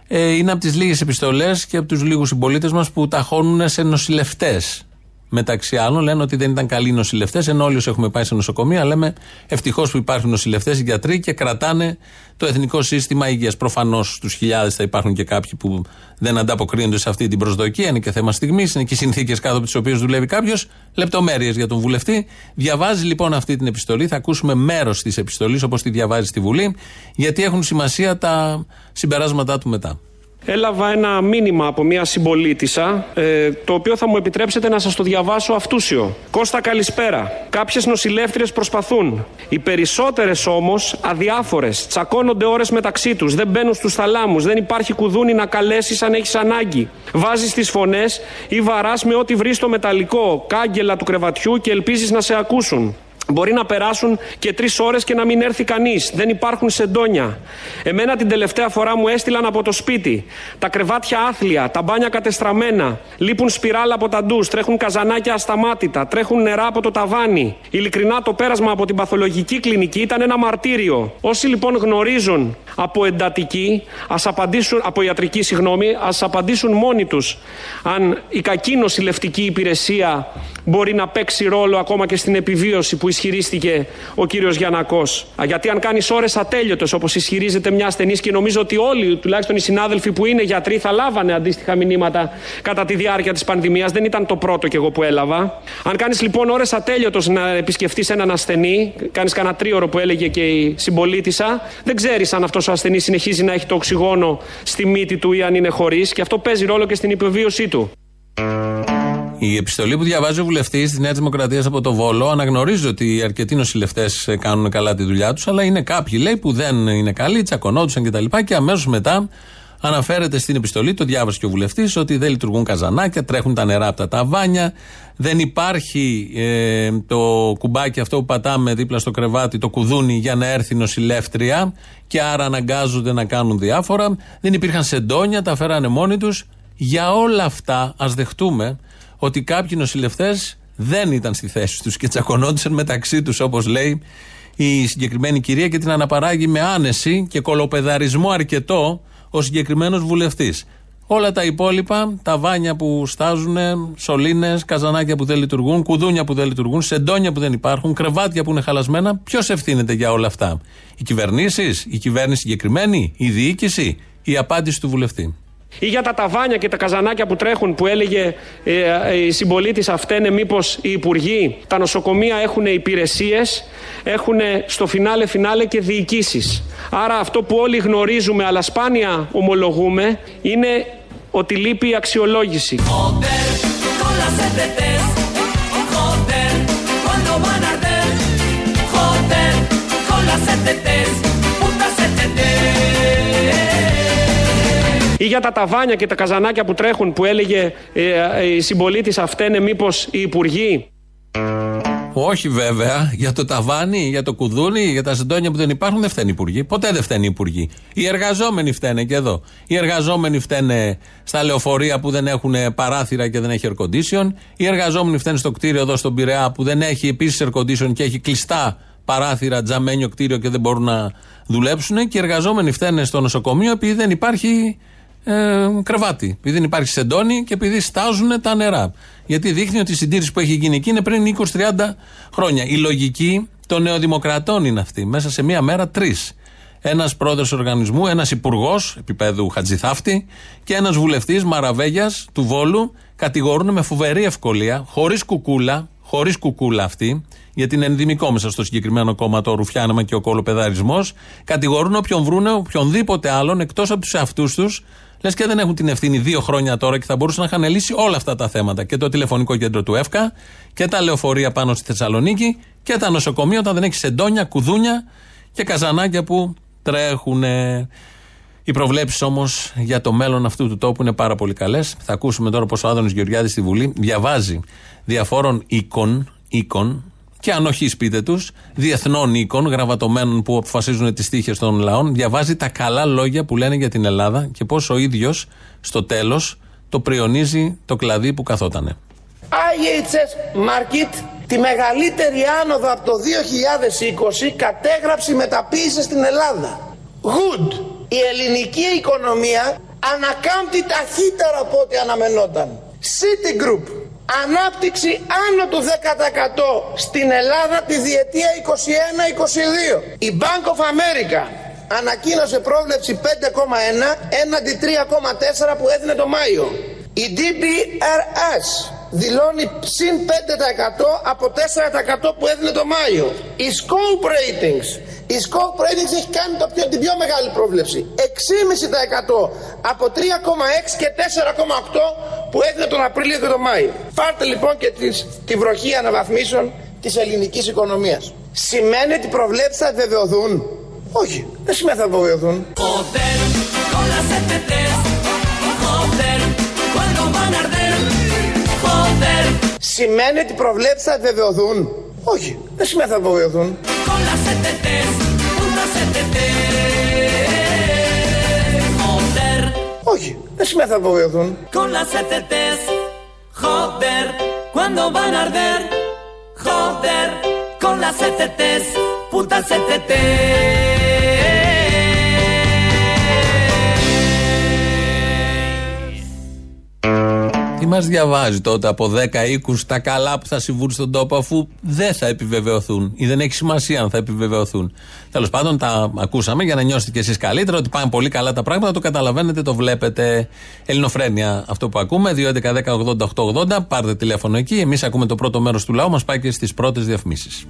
Ε, είναι από τις λίγες επιστολές και από τους λίγους συμπολίτες μας που ταχώνουν σε νοσηλευτές. Μεταξύ άλλων, λένε ότι δεν ήταν καλοί οι νοσηλευτές, ενώ όλοι όσοι έχουμε πάει σε νοσοκομεία λέμε ευτυχώς που υπάρχουν νοσηλευτές, γιατροί και κρατάνε το εθνικό σύστημα υγείας. Προφανώς στους χιλιάδες θα υπάρχουν και κάποιοι που δεν ανταποκρίνονται σε αυτή την προσδοκία. Είναι και θέμα στιγμής, είναι και οι συνθήκες κάτω από τις οποίες δουλεύει κάποιος. Λεπτομέρειες για τον βουλευτή. Διαβάζει λοιπόν αυτή την επιστολή. Θα ακούσουμε μέρος της επιστολής όπως τη διαβάζει στη Βουλή, γιατί έχουν σημασία τα συμπεράσματά του μετά. Έλαβα ένα μήνυμα από μια συμπολίτησα, ε, το οποίο θα μου επιτρέψετε να σας το διαβάσω αυτούσιο. Κώστα καλησπέρα. Κάποιες νοσηλεύτριες προσπαθούν. Οι περισσότερες όμως αδιάφορες. Τσακώνονται ώρες μεταξύ τους. Δεν μπαίνουν στους θαλάμους. Δεν υπάρχει κουδούνι να καλέσεις αν έχεις ανάγκη. Βάζεις τις φωνές ή βαράς με ό,τι βρεις στο μεταλλικό κάγκελα του κρεβατιού και ελπίζεις να σε ακούσουν. Μπορεί να περάσουν και τρεις ώρες και να μην έρθει κανείς. Δεν υπάρχουν σεντόνια. Εμένα την τελευταία φορά μου έστειλαν από το σπίτι. Τα κρεβάτια άθλια, τα μπάνια κατεστραμμένα. Λείπουν σπιράλα από τα ντου, τρέχουν καζανάκια ασταμάτητα, τρέχουν νερά από το ταβάνι. Ειλικρινά το πέρασμα από την παθολογική κλινική ήταν ένα μαρτύριο. Όσοι λοιπόν γνωρίζουν από εντατική, ας απαντήσουν, από ιατρική συγγνώμη, ας απαντήσουν μόνοι τους αν η κακή νοσηλευτική υπηρεσία μπορεί να παίξει ρόλο ακόμα και στην επιβίωση που ισχυρίστηκε ο κύριος Γιανακός. Γιατί αν κάνεις ώρες ατέλειωτες, όπως ισχυρίζεται μια ασθενής, και νομίζω ότι όλοι, τουλάχιστον οι συνάδελφοι που είναι γιατροί, θα λάβανε αντίστοιχα μηνύματα κατά τη διάρκεια της πανδημίας. Δεν ήταν το πρώτο κι εγώ που έλαβα. Αν κάνεις λοιπόν ώρες ατέλειωτο να επισκεφτείς έναν ασθενή, κάνεις κανένα τρίωρο που έλεγε και η συμπολίτησα, δεν ξέρεις αν αυτός ο ασθενή συνεχίζει να έχει το οξυγόνο στη μύτη του ή αν είναι χωρίς, και αυτό παίζει ρόλο και στην υποβίωσή του. Η επιστολή που διαβάζει ο βουλευτής της Νέας Δημοκρατίας από το Βόλο αναγνωρίζει ότι αρκετοί νοσηλευτές κάνουν καλά τη δουλειά τους, αλλά είναι κάποιοι λέει που δεν είναι καλοί, τσακωνόντουσαν κτλ. Και, και αμέσως μετά αναφέρεται στην επιστολή, το διάβασε και ο βουλευτής, ότι δεν λειτουργούν καζανάκια, τρέχουν τα νερά από τα ταβάνια, δεν υπάρχει ε, το κουμπάκι αυτό που πατάμε δίπλα στο κρεβάτι, το κουδούνι για να έρθει νοσηλεύτρια και άρα αναγκάζονται να κάνουν διάφορα. Δεν υπήρχαν σεντόνια, τα φέρανε μόνοι τους. Για όλα αυτά, ας δεχτούμε ότι κάποιοι νοσηλευτές δεν ήταν στη θέση τους και τσακωνόντουσαν μεταξύ τους, όπως λέει η συγκεκριμένη κυρία, και την αναπαράγει με άνεση και κολοπεδαρισμό αρκετό ο συγκεκριμένος βουλευτής. Όλα τα υπόλοιπα, τα βάνια που στάζουν, σωλήνες, καζανάκια που δεν λειτουργούν, κουδούνια που δεν λειτουργούν, σεντόνια που δεν υπάρχουν, κρεβάτια που είναι χαλασμένα, ποιος ευθύνεται για όλα αυτά; Οι κυβερνήσεις, η κυβέρνηση συγκεκριμένη, η διοίκηση, η απάντηση του βουλευτή. Ή για τα ταβάνια και τα καζανάκια που τρέχουν που έλεγε ε, ε, η συμπολίτη αυτέ μήπως οι υπουργοί. Τα νοσοκομεία έχουν υπηρεσίες, έχουν στο φινάλε φινάλε και διοικήσεις. Άρα αυτό που όλοι γνωρίζουμε αλλά σπάνια ομολογούμε είναι ότι λείπει η αξιολόγηση. Ή για τα ταβάνια και τα καζανάκια που τρέχουν που έλεγε ε, ε, η συμπολίτης αυτέ μήπως οι υπουργοί; Όχι βέβαια. Για το ταβάνι, για το κουδούνι, για τα συντόνια που δεν υπάρχουν δεν φταίνει οι υπουργοί. Ποτέ δεν φταίνει οι υπουργοί. Οι εργαζόμενοι φταίνε και εδώ. Οι εργαζόμενοι φταίνε στα λεωφορεία που δεν έχουν παράθυρα και δεν έχει air condition. Οι εργαζόμενοι φταίνε στο κτίριο εδώ στον Πειραιά που δεν έχει επίσης air condition και έχει κλειστά παράθυρα, τζαμένιο κτίριο και δεν μπορούν να δουλέψουν. Και οι εργαζόμενοι φταίνε στο νοσοκομείο επειδή δεν υπάρχει ε, κρεβάτι. Επειδή δεν υπάρχει σεντόνι και επειδή στάζουν τα νερά. Γιατί δείχνει ότι η συντήρηση που έχει γίνει εκεί είναι πριν 20-30 χρόνια. Η λογική των νεοδημοκρατών είναι αυτή. Μέσα σε μία μέρα τρεις. Ένας πρόεδρος οργανισμού, ένας υπουργός επίπεδου Χατζηθάφτη και ένας βουλευτής Μαραβέγιας του Βόλου κατηγορούν με φοβερή ευκολία, χωρίς κουκούλα, χωρίς κουκούλα αυτή, γιατί είναι ενδυμικό μέσα στο συγκεκριμένο κόμμα το ρουφιάνεμα και ο κολοπεδαρισμός, κατηγορούν όποιον βρούνε οποιονδήποτε άλλον εκτός από τους εαυτούς τους Λες και δεν έχουν την ευθύνη δύο χρόνια τώρα και θα μπορούσαν να είχαν λύσει όλα αυτά τα θέματα. Και το τηλεφωνικό κέντρο του ΕΦΚΑ και τα λεωφορεία πάνω στη Θεσσαλονίκη και τα νοσοκομεία όταν δεν έχεις σεντόνια, κουδούνια και καζανάκια που τρέχουν. Οι προβλέψεις όμως για το μέλλον αυτού του τόπου είναι πάρα πολύ καλές. Θα ακούσουμε τώρα πως ο Άδωνο Γεωργιάδης στη Βουλή διαβάζει διαφόρων οίκων, οίκων και αν όχι σπίτι τους, διεθνών οίκων, γραβατωμένων που αποφασίζουν τις τύχες των λαών, διαβάζει τα καλά λόγια που λένε για την Ελλάδα και πώς ο ίδιος στο τέλος το πριονίζει το κλαδί που καθότανε. IHS Market τη μεγαλύτερη άνοδο από το 2020 κατέγραψε μεταποίησε στην Ελλάδα. Good. Η ελληνική οικονομία ανακάμπτει ταχύτερα από ό,τι αναμενόταν. Citigroup Ανάπτυξη άνω του 10% στην Ελλάδα τη διετία 21-22. Η Bank of America ανακοίνωσε πρόβλεψη 5,1 έναντι 3,4 που έδινε το Μάιο. Η DBRS δηλώνει συν 5% από 4% που έδινε το Μάιο. Η Scope Ratings, η Scope Ratings έχει κάνει το πιο, την πιο μεγάλη πρόβλεψη. 6,5% από 3,6 και 4,8 που έδινε τον Απρίλιο και τον Μάιο. Πάρτε λοιπόν και τις, τη βροχή αναβαθμίσεων της ελληνικής οικονομίας. Σημαίνει ότι οι προβλέψεις θα βεβαιωθούν; Όχι, δεν σημαίνει θα βεβαιωθούν. Joder, Σημαίνει ότι οι προβλέψεις θα βεβαιωθούν. Όχι, δεν σημαίνει θα βεβαιωθούν. con las ETTs. Putas ETTs. Joder, Όχι, δεν σημαίνει θα βεβαιωθούν. con las ETTs. Joder, cuando van a arder. Joder, con las ETTs. Putas Τι μας διαβάζει τότε από 10 οίκους τα καλά που θα συμβούν στον τόπο, αφού δεν θα επιβεβαιωθούν ή δεν έχει σημασία αν θα επιβεβαιωθούν. Τέλος πάντων, τα ακούσαμε για να νιώσετε κι εσείς καλύτερα ότι πάνε πολύ καλά τα πράγματα. Το καταλαβαίνετε, το βλέπετε. Ελληνοφρένια αυτό που ακούμε. 2.11.10.80.880. Πάρτε τηλέφωνο εκεί. Εμείς ακούμε το πρώτο μέρος του λαού. Μας πάει και στις πρώτες διαφημίσεις.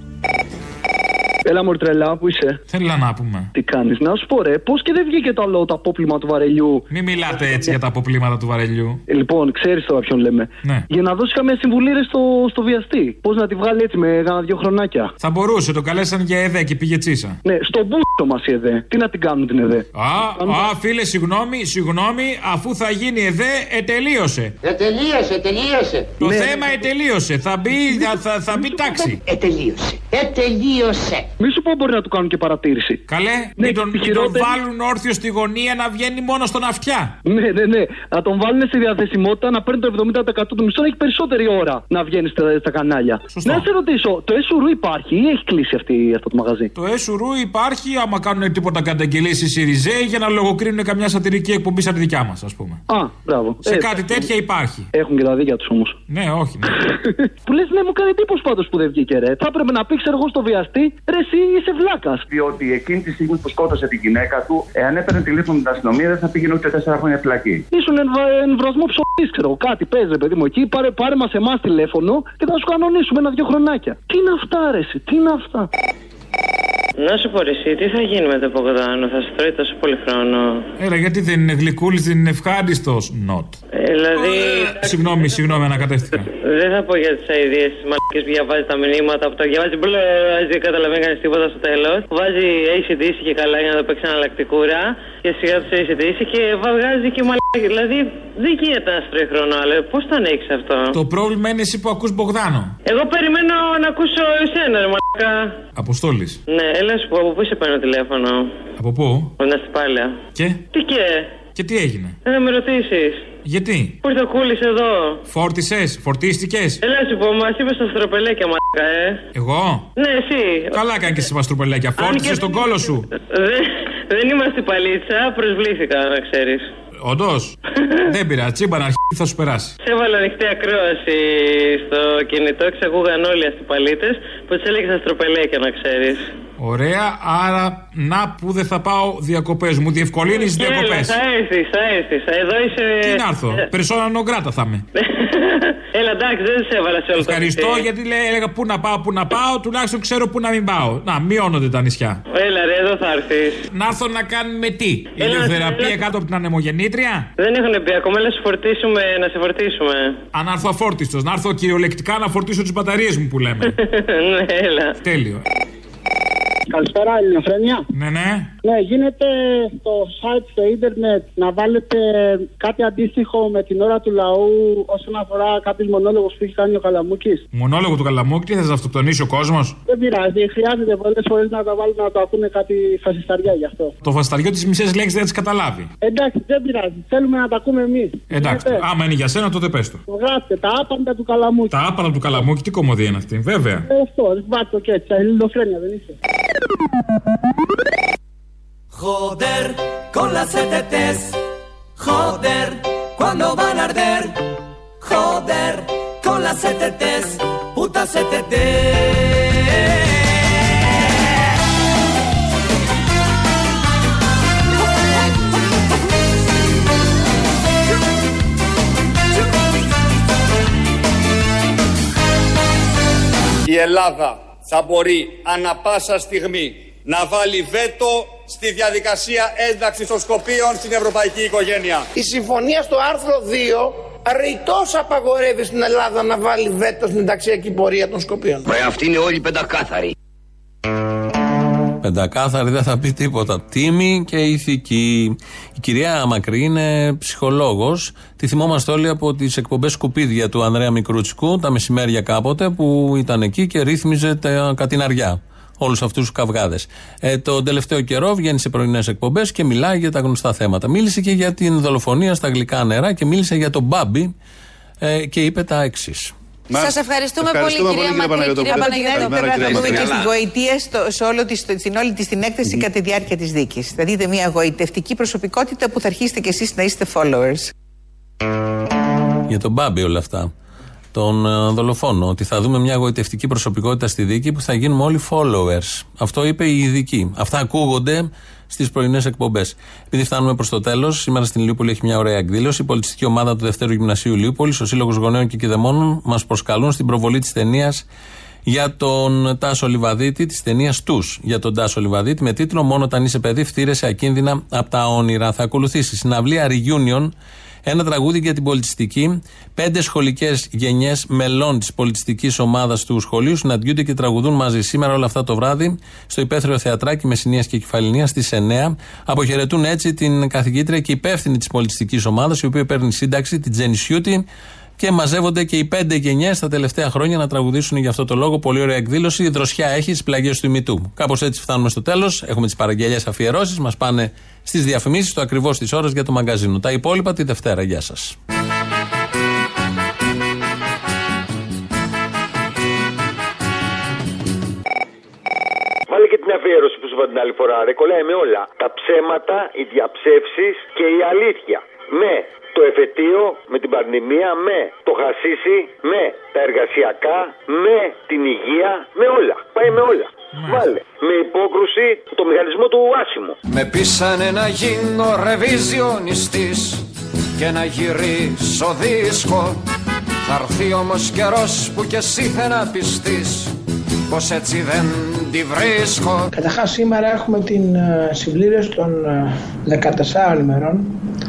Έλα, Μορτρελά, που είσαι; Θέλω να πούμε. Τι κάνεις, να σου πω ρε, πώς και δεν βγήκε το άλλο το απόπλημα του βαρελιού; Μην μιλάτε έτσι για τα αποπλήματα του βαρελιού. Ε, Λοιπόν, ξέρεις τώρα ποιον λέμε. Ναι. Για να δώσει καμία συμβουλή ρε, στο, στο βιαστή. Πώς να τη βγάλει έτσι με κάνα δύο χρονάκια. Θα μπορούσε, το καλέσαν για ΕΔΕ και πήγε τσίσα. Ναι, στο μπούσο μας η ΕΔΕ. Τι να την κάνουν την ΕΔΕ; Α, α, φίλε, συγγνώμη, συγγνώμη, αφού θα γίνει ΕΔΕ, ετελείωσε. Ετελείωσε, τελείωσε. Το θέμα ετελείωσε. Θα μπει, θα, θα, θα μπει τάξη. Ετελείωσε. Ετελείωσε. Μη σου πω μπορεί να του κάνουν και παρατήρηση. Καλέ, Ναι, μην τον, τη μην τον χειρότερη- βάλουν όρθιο στη γωνία να βγαίνει μόνο στον αυτιά. Ναι, ναι, ναι. Να τον βάλουν στη διαθεσιμότητα να παίρνει το 70% του μισθού να έχει περισσότερη ώρα να βγαίνει στα, στα κανάλια. Σωστό. Να σε ρωτήσω, το ΕΣΟΥΡΟΥ υπάρχει ή έχει κλείσει αυτή, αυτό το μαγαζί; Το ΕΣΟΥΡΟΥ υπάρχει άμα κάνουν τίποτα καταγγελίε οι Σιριζέοι για να λογοκρίνουν καμιά σατυρική εκπομπή σαν τη δικιά μας, ας πούμε. Α, μπράβο. Σε Ε, κάτι τέτοια υπάρχει. Έχουν και τα δίκια τους όμως. Ναι, όχι. Ναι. *laughs* που λες, ναι, μου κάνει εντύπωση πάντως που δεν βγήκε, ρε. Θα έπρεπε να πει, ξέρω εγώ, στο βιαστή, ρε, εσύ είσαι βλάκας. Διότι εκείνη τη στιγμή που σκότωσε την γυναίκα του, εάν έπαιρνε τηλέφωνο την αστυνομία, δεν θα πήγαινε ούτε τέσσερα χρόνια φυλακή. Ήσουν εμβα- εμβρασμό ψωμί, ξέρω εγώ. Κάτι παίζει, ρε παιδί μου εκεί. Πάρε, πάρε μας εμάς τηλέφωνο και θα σου κανονίσουμε ένα-δυο χρονάκια. Τι είναι αυτά, ρε, εσύ, τι είναι αυτά; Να σου πω ρε, εσύ, τι θα γίνει με το Ποκοτάνο, θα σου τρώει τόσο πολύ χρόνο. Έλα, γιατί δεν είναι γλυκούλης, δεν είναι ευχάριστος; Not. Ε, δηλαδή, Συγγνώμη, συγγνώμη, ανακατεύτηκα. δεν θα πω για τις αειδίε της μαλακής που διαβάζει τα μηνύματα που τα διαβάζει μπλε, δεν καταλαβαίνει κανείς τίποτα στο τέλος. Βάζει ACDC και καλά για να το παίξει εναλλακτικούρα και σιγά του ACDC και βγάζει και μαλακή. Δηλαδή, δεν γίνεται να σου τρώει χρόνο, αλλά πώς το ανέχει αυτό; Το πρόβλημα είναι εσύ που ακούς Μπογδάνο. Εγώ περιμένω να ακούσω εσένα, ρε μαλακά. Αποστόλης. Ναι, έλα σου πω, από πού σε παίρνω τηλέφωνο; Από πού; Από την Αστυπάλαια. Και; Τι και, Και τι έγινε; δεν θα με ρωτήσεις. Γιατί; Πού ήρθε ο κούλη εδώ; Φόρτισες, φορτίστηκες; Έλα σου πω, μα είπε στα στροπελέκια, μαλακά, ε. Εγώ; Ναι, εσύ. Καλά κάνεις και εσύ μαστρουπελέκια. Αν Φόρτισες και- τον κόλο σου. Δεν, δεν είμαστε παλίτσα, προσβλήθηκα, να ξέρεις. Όντως. Δεν πειράζει. Τσίμπα να αρχίσει θα σου περάσει. Σε έβαλα ανοιχτή ακρόαση στο κινητό, εξαγούγαν όλοι αυτοί οι παλίτε που του έλεγε στα στροπελέκια, να ξέρεις. Ωραία, άρα να που δεν θα πάω διακοπές. Μου διευκολύνεις τι διακοπές. θα έρθεις, θα έρθεις. Εδώ είσαι. Τι να έρθω. Ε, Περσόνα νογκράτα θα είμαι. *laughs* Έλα, εντάξει, δεν σε έβαλα σε όλο το Ευχαριστώ νησί. γιατί λέει, έλεγα πού να πάω, πού να πάω, τουλάχιστον ξέρω πού να μην πάω. Να, μειώνονται τα νησιά. Έλα, ρε, εδώ θα έρθεις. Να έρθω να κάνουμε τι, Έλα, ηλιοθεραπεία έλα. κάτω από την ανεμογεννήτρια; Δεν έχουν πει ακόμα, έλα, σου φορτίσουμε, να σε φορτίσουμε. Αν έρθω αφόρτιστος, να έρθω κυριολεκτικά να φορτίσω τις μπαταρίες μου που λέμε. *laughs* ναι, έλα. Τέλειο. Καλησπέρα, Ελληνοφρένια. Ναι, ναι. Ναι, γίνεται στο site στο ίντερνετ να βάλετε κάτι αντίστοιχο με την ώρα του λαού όσον αφορά κάποιους μονόλογους που έχει κάνει ο Καλαμούκης. Μονόλογο του Καλαμούκη, τι θα σα αυτοκτονήσει ο κόσμος; Δεν πειράζει, χρειάζεται πολλές φορές να τα βάλουν να το ακούνε κάτι φασισταριά γι' αυτό. Το φασταριό της μισέ λέξει δεν τις καταλάβει. Εντάξει, δεν πειράζει, θέλουμε να τα ακούμε εμείς. Εντάξει, άμα είναι για σένα, τότε πες το. Γράψτε τα άπαντα του Καλαμούκη. Τα άπανα του Καλαμούκη, τι κομμωδία είναι αυτή, βέβαια. Ε, αυτό, βάζω το και έτσι, ελληνοφρένια δεν είσαι. Joder, con las ETTs. Joder, cuando van a arder. Joder, con las putas ETTs, putas ETTs. Η Ελλάδα θα μπορεί ανα πάσα στιγμή να βάλει βέτο στη διαδικασία ένταξης των Σκοπίων στην ευρωπαϊκή οικογένεια. Η συμφωνία στο άρθρο 2 ρητός απαγορεύει στην Ελλάδα να βάλει βέτο στην ενταξιακή πορεία των Σκοπίων. Μα αυτή είναι όλοι πεντακάθαροι. Πεντακάθαρη δεν θα πει τίποτα. Τίμη και ηθική. Η κυρία Μακρύ είναι ψυχολόγος. Τη θυμόμαστε όλοι από τις εκπομπές σκουπίδια του Ανδρέα Μικρούτσικου, τα μεσημέρια κάποτε, που ήταν εκεί και ρύθμιζε τα κατηναριά. Όλους αυτούς τους καυγάδες. Ε, τον τελευταίο καιρό βγαίνει σε πρωινές εκπομπές και μιλάει για τα γνωστά θέματα. Μίλησε και για την δολοφονία στα γλυκά νερά και μίλησε για τον Μπάμπη ε, και είπε τα εξή. Σας ευχαριστούμε, πολύ, κυρία Μακρύ. Κυρία Παναγιώτοπουλου, πρέπει να δούμε και στι γοητείε στην όλη τη την έκθεση κατά τη διάρκεια της δίκης. Θα δείτε μια γοητευτική προσωπικότητα που θα αρχίσετε κι εσείς να είστε followers. Για τον Μπάμπη όλα αυτά. Τον ε, δολοφόνο. Ότι θα δούμε μια γοητευτική προσωπικότητα στη δίκη που θα γίνουμε όλοι followers. Αυτό είπε η ειδική. Αυτά ακούγονται στις πρωινές εκπομπές. Επειδή φτάνουμε προς το τέλος, σήμερα στην Λιούπολη έχει μια ωραία εκδήλωση. Η πολιτιστική ομάδα του Δευτέρου Γυμνασίου Λιούπολης, ο Σύλλογος Γονέων και Κηδεμόνων, μας προσκαλούν στην προβολή της ταινίας για τον Τάσο Λιβαδίτη, της ταινίας Τους για τον Τάσο Λιβαδίτη, με τίτλο Μόνο όταν είσαι παιδί, φτύρεσαι ακίνδυνα από τα όνειρα. Θα ακολουθήσει συναυλία Reunion ένα τραγούδι για την πολιτιστική. Πέντε σχολικές γενιές μελών της πολιτιστικής ομάδας του σχολείου συναντιούνται και τραγουδούν μαζί σήμερα όλα αυτά το βράδυ στο υπαίθριο θεατράκι Μεσσηνίας και Κεφαλινία στις 9. Αποχαιρετούν έτσι την καθηγήτρια και υπεύθυνη της πολιτιστικής ομάδας, η οποία παίρνει σύνταξη, την Τζένι Σιούτη. Και μαζεύονται και οι πέντε γενιές τα τελευταία χρόνια να τραγουδήσουν για αυτό το λόγο. Πολύ ωραία εκδήλωση. Η δροσιά έχει τι πλαγιές του ημιτού. Κάπως έτσι φτάνουμε στο τέλος. Έχουμε τις παραγγελίε αφιερώσεις. Μας πάνε στις διαφημίσεις, το ακριβώς της ώρας για το μαγκαζίνο. Τα υπόλοιπα τη Δευτέρα. Γεια σας. Βάλε και την αφιέρωση που σου είπα την άλλη φορά. Ρε, κολλάει με όλα. Τα ψέματα, οι διαψεύσεις και η αλήθεια. Με το εφετείο, με την πανδημία, με το χασίσι, με τα εργασιακά, με την υγεία, με όλα. Πάει με όλα. Βάλε. Με υπόκρουση το μηχανισμό του άσημου. Με πείσανε να γίνω ρεβιζιονιστής και να γυρίσω δίσκο Θα έρθει όμως καιρός που κι εσύ θα να πιστείς πως έτσι δεν τη βρίσκω Καταρχάς σήμερα έχουμε την ε, συμπλήρωση των ε, 14 ημερών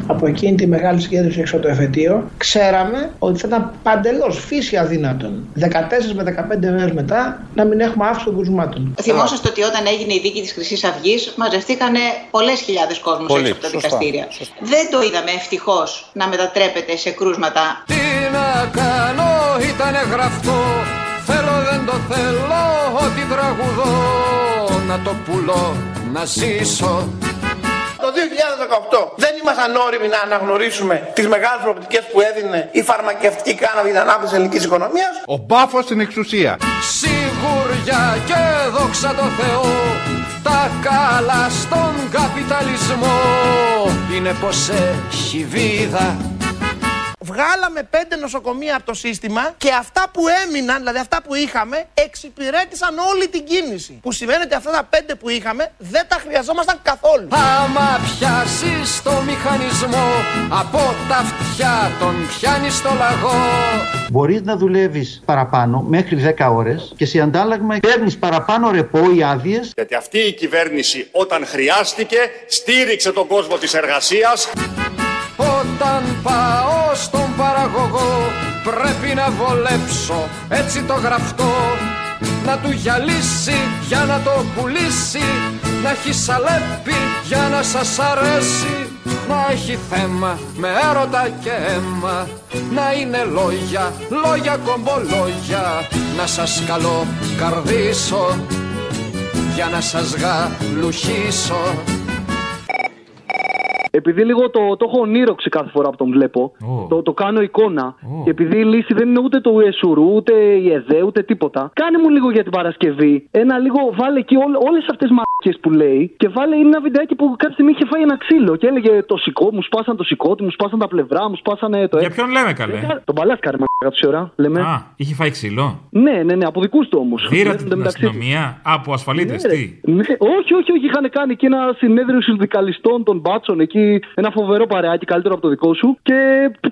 από εκείνη τη μεγάλη συγκέντρωση έξω από το εφετείο. Ξέραμε ότι θα ήταν παντελώς φύση αδύνατον 14 με 15 μέρες μετά να μην έχουμε αύξηση των κρουσμάτων. Θυμόσαστε ότι όταν έγινε η δίκη της Χρυσής Αυγής, μαζευτήκανε πολλές χιλιάδες κόσμου Πολύ, έξω από τα σωστά, δικαστήρια. Δεν το είδαμε ευτυχώς να μετατρέπεται σε κρούσματα. Τι να κάνω ήτανε γραφτό Θέλω δεν το θέλω ότι τραγουδώ Να το πουλώ να ζήσω Το 2018 δεν ήμασταν όριμοι να αναγνωρίσουμε τις μεγάλες προοπτικές που έδινε η φαρμακευτική κάναβη για την ανάπτυξη της ελληνικής οικονομίας; Ο μπάφος στην εξουσία. Σιγουριά και δόξα τω Θεώ Τα καλά στον καπιταλισμό Είναι πως έχει βίδα Βγάλαμε πέντε νοσοκομεία από το σύστημα και αυτά που έμειναν, δηλαδή αυτά που είχαμε, εξυπηρέτησαν όλη την κίνηση. Που σημαίνει ότι αυτά τα πέντε που είχαμε δεν τα χρειαζόμασταν καθόλου. Άμα πιάσεις το μηχανισμό Από τα αυτιά τον πιάνεις στο λαγό Μπορείς να δουλεύεις παραπάνω μέχρι 10 ώρες και σε αντάλλαγμα παίρνεις παραπάνω ρεπό ή άδειες. Γιατί αυτή η κυβέρνηση όταν χρειάστηκε στήριξε τον κόσμο της εργασίας Όταν πάω στον παραγωγό Πρέπει να βολέψω έτσι το γραφτό. Να του γυαλίσει για να το πουλήσει Να έχει σαλέπι για να σας αρέσει. Να έχει θέμα με έρωτα και αίμα Να είναι λόγια, λόγια κομπολόγια. Να σας καλώ καρδίσω Για να σας γαλουχίσω επειδή λίγο το, το έχω ονείροξει κάθε φορά που τον βλέπω, το, το κάνω εικόνα. Και επειδή η λύση δεν είναι ούτε το Ιεσουρού, ούτε η ΕΔΕ, ούτε τίποτα. Κάνε μου λίγο για την Παρασκευή. Ένα λίγο, βάλε εκεί όλες αυτές μαρκέ που λέει και βάλε ένα βιντεάκι που κάποια στιγμή είχε φάει ένα ξύλο και έλεγε το σηκώ, μου σπάσαν το σηκώτη, μου σπάσαν τα πλευρά, μου σπάσανε το Για ποιον λέμε καλέ; Τον παλάσκαρε μα τόση ώρα. Λέμε. Α, είχε φάει ξύλο; Ναι, ναι, ναι, από δικούς του όμως. Δίρατε την αστυνομία; Από ασφαλίτες, Ναι, τι; Ναι, όχι, όχι, όχι. Είχαν κάνει εκεί ένα συνέδριο συνδικαλιστών των μπάτσων εκεί. Ένα φοβερό παρεάκι, καλύτερο από το δικό σου. Και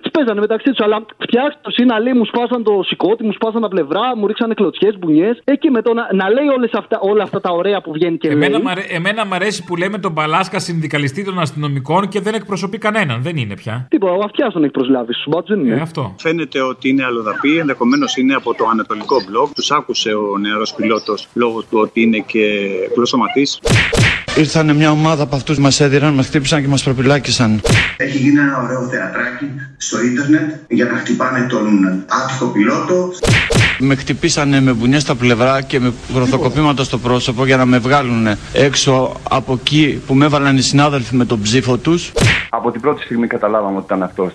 τι παίζανε μεταξύ τους. Αλλά φτιάξτε το είναι λέει, μου σπάσαν το σηκώτη, μου σπάσαν τα πλευρά, μου ρίξανε κλωτσιές, μπουνιές. Εκεί με το να, να λέει όλες αυτά, όλα αυτά τα ωραία που βγαίνει και Εμένα, λέει. μ' αρέ- εμένα μ' αρέσει που λέμε τον Μπαλάσκα συνδικαλιστή των αστυνομικών και δεν εκπροσωπεί κανέναν. Δεν είναι πια. Τίποτα, ο αυτιάς τον έχει προσλάβει στους μπάτσου, δεν είναι. Ε, αυτό. Φαίνεται ότι είναι αλλοδαπή, ενδεχομένως είναι από το ανατολικό μπλοκ. Τους άκουσε ο νεαρός πιλότος λόγω του ότι είναι και γλωσσοματή. Ήρθαν μια ομάδα από αυτούς μας έδιραν, μας χτύπησαν και μας προπυλάκησαν. Έχει γίνει ένα ωραίο θεατράκι στο ίντερνετ για να χτυπάνε τον άτυχο πιλότο. Με χτυπήσανε με μπουνιές στα πλευρά και με γροθοκοπήματα στο πρόσωπο για να με βγάλουν έξω από εκεί που με έβαλαν οι συνάδελφοι με τον ψήφο τους. Από την πρώτη στιγμή καταλάβαμε ότι ήταν αυτός.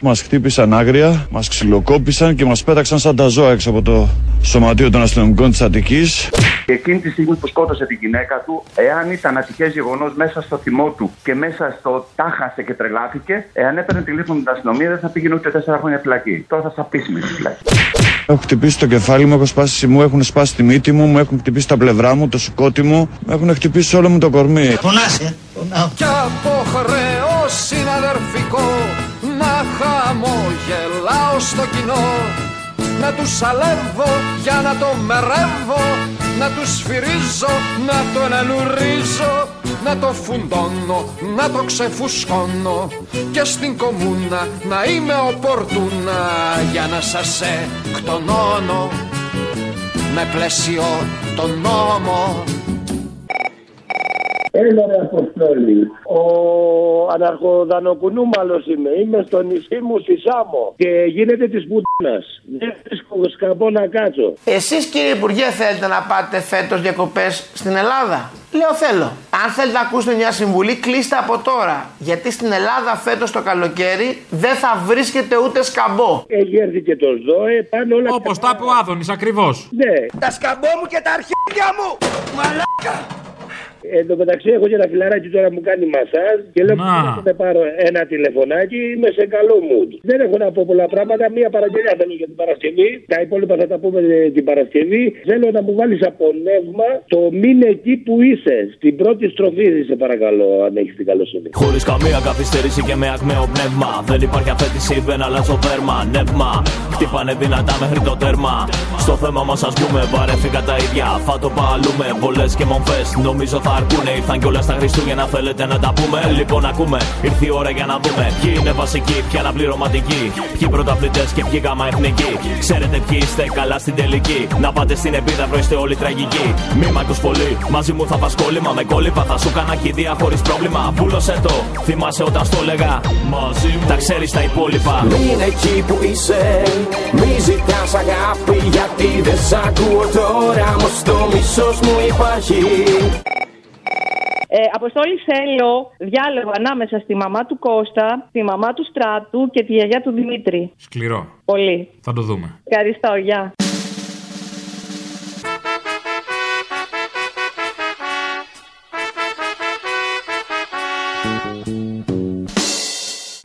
Μας χτύπησαν άγρια, μας ξυλοκόπησαν και μας πέταξαν σαν τα ζώα έξω από το σωματείο των αστυνομικών της Αττικής. Και εκείνη τη στιγμή που σκότωσε την γυναίκα του, εάν ήταν ατυχέ γεγονός μέσα στο θυμό του και μέσα στο τάχασε και τρελάθηκε, εάν έπαιρνε τηλέφωνο την αστυνομία δεν θα πήγαινε ούτε τέσσερα χρόνια φυλακή. Τώρα θα στα πείσει με τη φυλακή. Έχω χτυπήσει το κεφάλι μου, έχω σπάσει μου, έχουν σπάσει τη μύτη μου, μου έχουν χτυπήσει τα πλευρά μου, το σηκώτη μου, μου έχουν χτυπήσει όλο μου το κορμί. Φωνάσαι. Κι αποχρέωση είναι αδερφικό να χαμογελάω στο κοινό να τους σαλεύω για να το μερεύω να τους σφυρίζω, να το ενελουρίζω να το φουντώνω, να το ξεφουσκώνω. Και στην κομμούνα να είμαι οπορτούνα για να σας εκτονώνω. Με πλαίσιο τον νόμο Έλα ρε Αποστόλη. Ο αναρχοδανοκουνούμαλος είμαι. Είμαι στο νησί μου στη Σάμο. Και γίνεται της πουτίνας. Δεν βρίσκω σκαμπό να κάτσω. Εσείς κύριε Υπουργέ θέλετε να πάτε φέτος διακοπές στην Ελλάδα; Λέω θέλω. Αν θέλετε να ακούσετε μια συμβουλή κλείστε από τώρα. Γιατί στην Ελλάδα φέτος το καλοκαίρι δεν θα βρίσκεται ούτε σκαμπό. Έχει έρθει και το ΖΟΕ. Πάνε όλα Όπως τα είπε ο Άδωνης, ακριβώς. Ναι. Τα σκαμπό μου και τα αρχίδια μου! Μαλάκα! Εν τω μεταξύ έχω και ένα φιλαράκι τώρα που μου κάνει μασάζ και λέω Να. που θα πάρω ένα τηλεφωνάκι είμαι σε καλό mood. Δεν έχω να πω πολλά πράγματα. Μία παραγγελία θέλω για την Παρασκευή. Τα υπόλοιπα θα τα πούμε την Παρασκευή. Θέλω να μου βάλεις από νεύμα το μήνε εκεί που είσαι. Στην πρώτη στροφή, σε παρακαλώ, αν έχεις την καλοσύνη. Χωρίς καμία καθυστέρηση και με ακμαίο πνεύμα. Δεν υπάρχει αφέτηση, δεν αλλάζω δέρμα. Νεύμα, χτύπανε δυνατά μέχρι το τέρμα. Στο θέμα μας, ας πούμε, βαρέθηκα τα ίδια. Θα το παλούμε, πολλέ και μομφές. Νομίζω θα αρκούνε. Ήρθαν κιόλας στα Χριστούγεννα, θέλετε να τα πούμε; Λοιπόν, ακούμε, ήρθε η ώρα για να δούμε. Ποιοι είναι βασικοί, ποιοι αναπληρωματικοί. Ποιοι πρωταθλητές και ποιοι γάμα εθνικοί. Ξέρετε ποιοι είστε καλά στην τελική. Να πάτε στην επίδαυρο, είστε όλοι τραγικοί. Μη μ' ακούς πολύ, μαζί μου θα πας κόλλημα. Με κόλληπα θα σου κάνα κηδεία χωρίς πρόβλημα. Πούλωσε το, θυμάσαι όταν στο λέγα. Μαζί μου τα ξέρεις τα υπόλοιπα. Είναι εκεί που είσαι Μη ζητάς αγάπη γιατί δεν σ' ακούω τώρα Όμως το μισός μου υπάρχει Ε, Αποστόλη θέλω διάλογο ανάμεσα στη μαμά του Κώστα, τη μαμά του Στράτου και τη γιαγιά του Δημήτρη. Σκληρό. Πολύ. Θα το δούμε. Ευχαριστώ, γεια.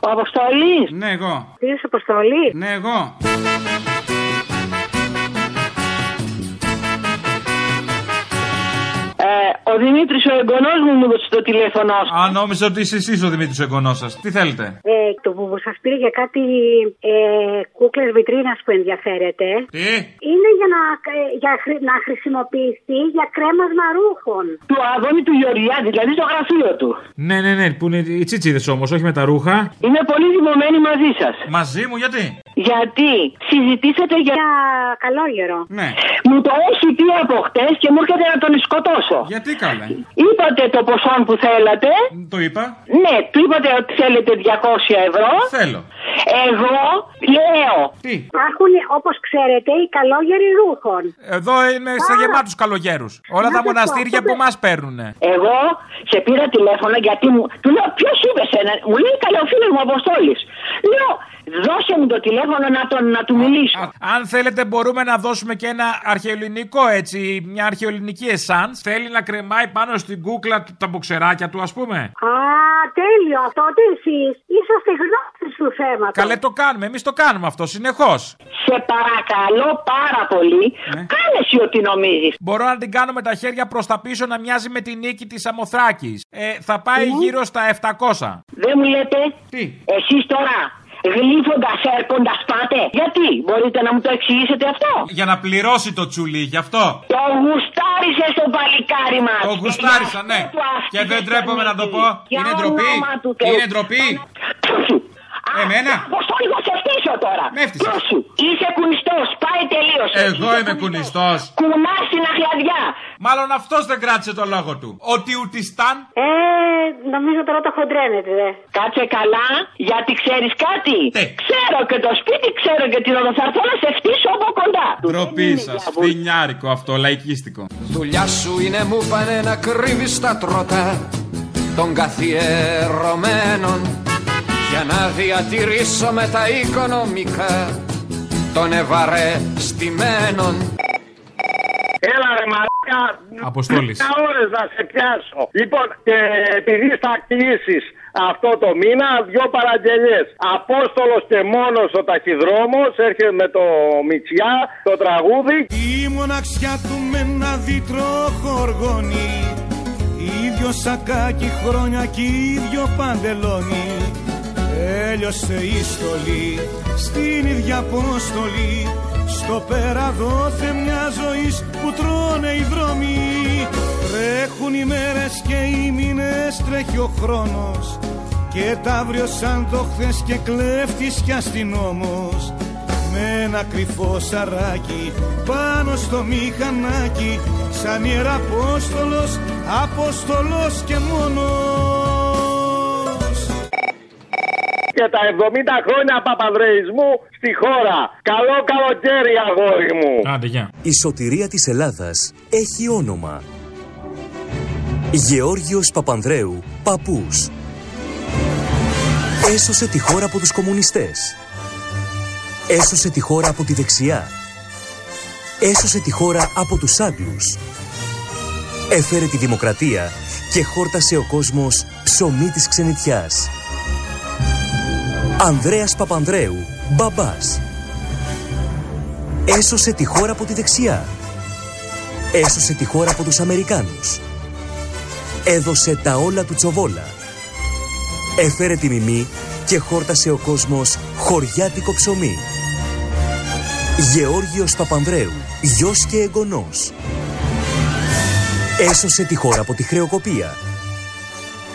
Ο Αποστολή. Ναι, εγώ. Είσαι Αποστολή. Ναι, εγώ. Ε, ο Δημήτρης, ο εγγονός μου, μου έδωσε το τηλέφωνο σου. Α, νόμιζα ότι είσαι εσείς ο Δημήτρης ο εγγονός σας. Τι θέλετε; Ε, το που σας πήρε για κάτι ε, κούκλες βιτρίνας που ενδιαφέρεται. Τι; Είναι για να, ε, για χρη- να χρησιμοποιηθεί για κρέμασμα ρούχων. Του Άδωνη του Γεωργιάδη, δηλαδή στο γραφείο του. Ναι, ναι, ναι, που είναι οι τσίτσιδες όμως, όχι με τα ρούχα. Είμαι πολύ θυμωμένη μαζί σας. Μαζί μου, γιατί; Γιατί συζητήσατε για καλόγερο. Ναι. Μου το έχει πει από χτες και μου έρχεται να τον σκοτώσω. Γιατί καλέ; Είπατε το ποσό που θέλατε. Το είπα. Ναι, του είπατε ότι θέλετε 200 ευρώ. Θέλω. Εγώ λέω. Τι; Υπάρχουν, όπως ξέρετε, οι καλόγεροι ρούχων. Εδώ είναι στα γεμάτους καλογέρους. Όλα Να τα σας πω, μοναστήρια αυτό που μας παίρνουν. Εγώ σε πήρα τηλέφωνο γιατί μου. Του λέω, ποιος είπες σένα. Μου λέει καλό φίλος μου Αποστόλης. Λέω, δώσε μου το τηλέφωνο να, τον, να του μιλήσω. Αν θέλετε, μπορούμε να δώσουμε και ένα αρχαιοελληνικό έτσι, μια αρχαιοελληνική εσάν. Θέλει να κρεμάει πάνω στην κούκλα του τα μποξεράκια του, ας πούμε. Α, τέλειο. Τότε εσείς είσαστε γνώστες του θέματο. Καλέ το κάνουμε, εμείς το κάνουμε αυτό συνεχώς. Σε παρακαλώ πάρα πολύ, κάνε εσύ ό,τι νομίζεις. Μπορώ να την κάνω με τα χέρια προς τα πίσω να μοιάζει με την νίκη της Αμοθράκης. Ε, θα πάει Ναι. γύρω στα 700. Δεν μου λέτε; Τι; Εσείς τώρα γλύφοντας, έρχοντας πάτε; Γιατί, μπορείτε να μου το εξηγήσετε αυτό; Για να πληρώσει το τσουλί, γι' αυτό. Το γουστάρισε στο παλικάρι μας. Το γουστάρισα, ναι. Και δεν τρέπομαι να το πω. Είναι ντροπή. Είναι ντροπή. Εμένα. Αποστόλη, θα σε φτύσω τώρα. Με έφτυσες. Ποιος σου. Είσαι κουνιστός. Πάει τελείω. Εγώ είμαι κουνιστός. Κουνάς στην αχλαδιά. Μάλλον αυτός δεν κράτησε το λόγο του. Ότι ουτιστάν. Ε, νομίζω τώρα το χοντρένετε, δε. Κάτσε καλά, γιατί ξέρεις κάτι; Ξέρω και το σπίτι, ξέρω και την οδό. Θα έρθω να σε φτύσω από κοντά. Ντροπή σας. Φινιάρικο αυτό, λαϊκίστικο. Δουλειά σου είναι μου πάνε να κρύβεις τα τρότα των καθιερωμένων για να διατηρήσω με τα οικονομικά των ευαρεστημένων. Έλα ρε μαλάκα. Αποστόλης. Δέκα ώρες να σε πιάσω. Λοιπόν, και επειδή θα κλείσεις αυτό το μήνα, δυο παραγγελίες. Απόστολος και μόνος ο ταχυδρόμος, έρχεται με το Μητσιά, το τραγούδι. Η μοναξιά του με ένα δίτρο χοργώνει Ίδιο σακάκι χρόνια κι ίδιο παντελόνι Έλειωσε η στολή στην ίδια απόστολη Στο πέρα δόθε μια ζωής που τρώνε οι δρόμοι. Τρέχουν οι μέρες και οι μήνες τρέχει ο χρόνος. Και τα αύριο σαν το χθες και κλέφτης κι αστυνόμος. Με ένα κρυφό σαράκι πάνω στο μηχανάκι. Σαν ιεραπόστολος, απόστολος και μόνος. Και τα 70 χρόνια παπανδρεϊσμού στη χώρα. Καλό καλοκαίρι αγόρι μου. Άντε, γεια. Η σωτηρία της Ελλάδας έχει όνομα. Γεώργιος Παπανδρέου, παππούς. Έσωσε τη χώρα από τους κομμουνιστές. Έσωσε τη χώρα από τη δεξιά. Έσωσε τη χώρα από τους Άγγλους. Έφερε τη δημοκρατία και χόρτασε ο κόσμος ψωμί της ξενιτιάς. Ανδρέας Παπανδρέου, μπαμπάς. Έσωσε τη χώρα από τη δεξιά. Έσωσε τη χώρα από τους Αμερικάνους. Έδωσε τα όλα του τσοβόλα. Έφερε τη μιμή και χόρτασε ο κόσμος χωριάτικο ψωμί. Γεώργιος Παπανδρέου, γιος και εγγονός. Έσωσε τη χώρα από τη χρεοκοπία.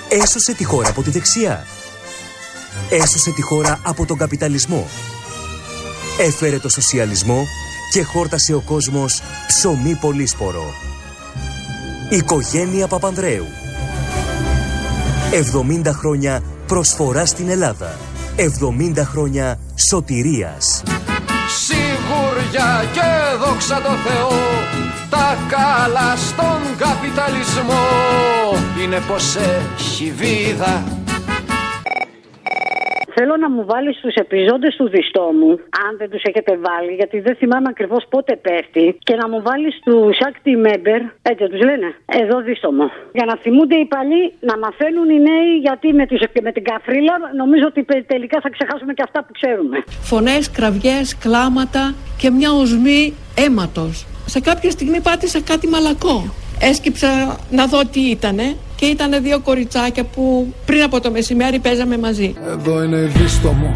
Έσωσε τη χώρα από τη δεξιά. Έσωσε τη χώρα από τον καπιταλισμό. Έφερε το σοσιαλισμό και χόρτασε ο κόσμος ψωμί πολύσπορο. Οικογένεια Παπανδρέου. 70 χρόνια προσφορά στην Ελλάδα. 70 χρόνια σωτηρίας. Σιγουριά και δόξα τω Θεώ Τα καλά στον καπιταλισμό Είναι πως έχει βίδα Θέλω να μου βάλεις τους επιζώντες του διστόμου, αν δεν τους έχετε βάλει, γιατί δεν θυμάμαι ακριβώς πότε πέφτει, και να μου βάλεις τους active member, έτσι τους λένε, εδώ δίστομο. Για να θυμούνται οι παλιοί, να μαθαίνουν οι νέοι, γιατί με, τους, με την καφρίλα νομίζω ότι τελικά θα ξεχάσουμε και αυτά που ξέρουμε. Φωνές, κραυγές, κλάματα και μια οσμή αίματος. Σε κάποια στιγμή πάτησα κάτι μαλακό. Έσκυψα να δω τι ήτανε και ήταν δύο κοριτσάκια που πριν από το μεσημέρι παίζαμε μαζί. Εδώ είναι δίστομο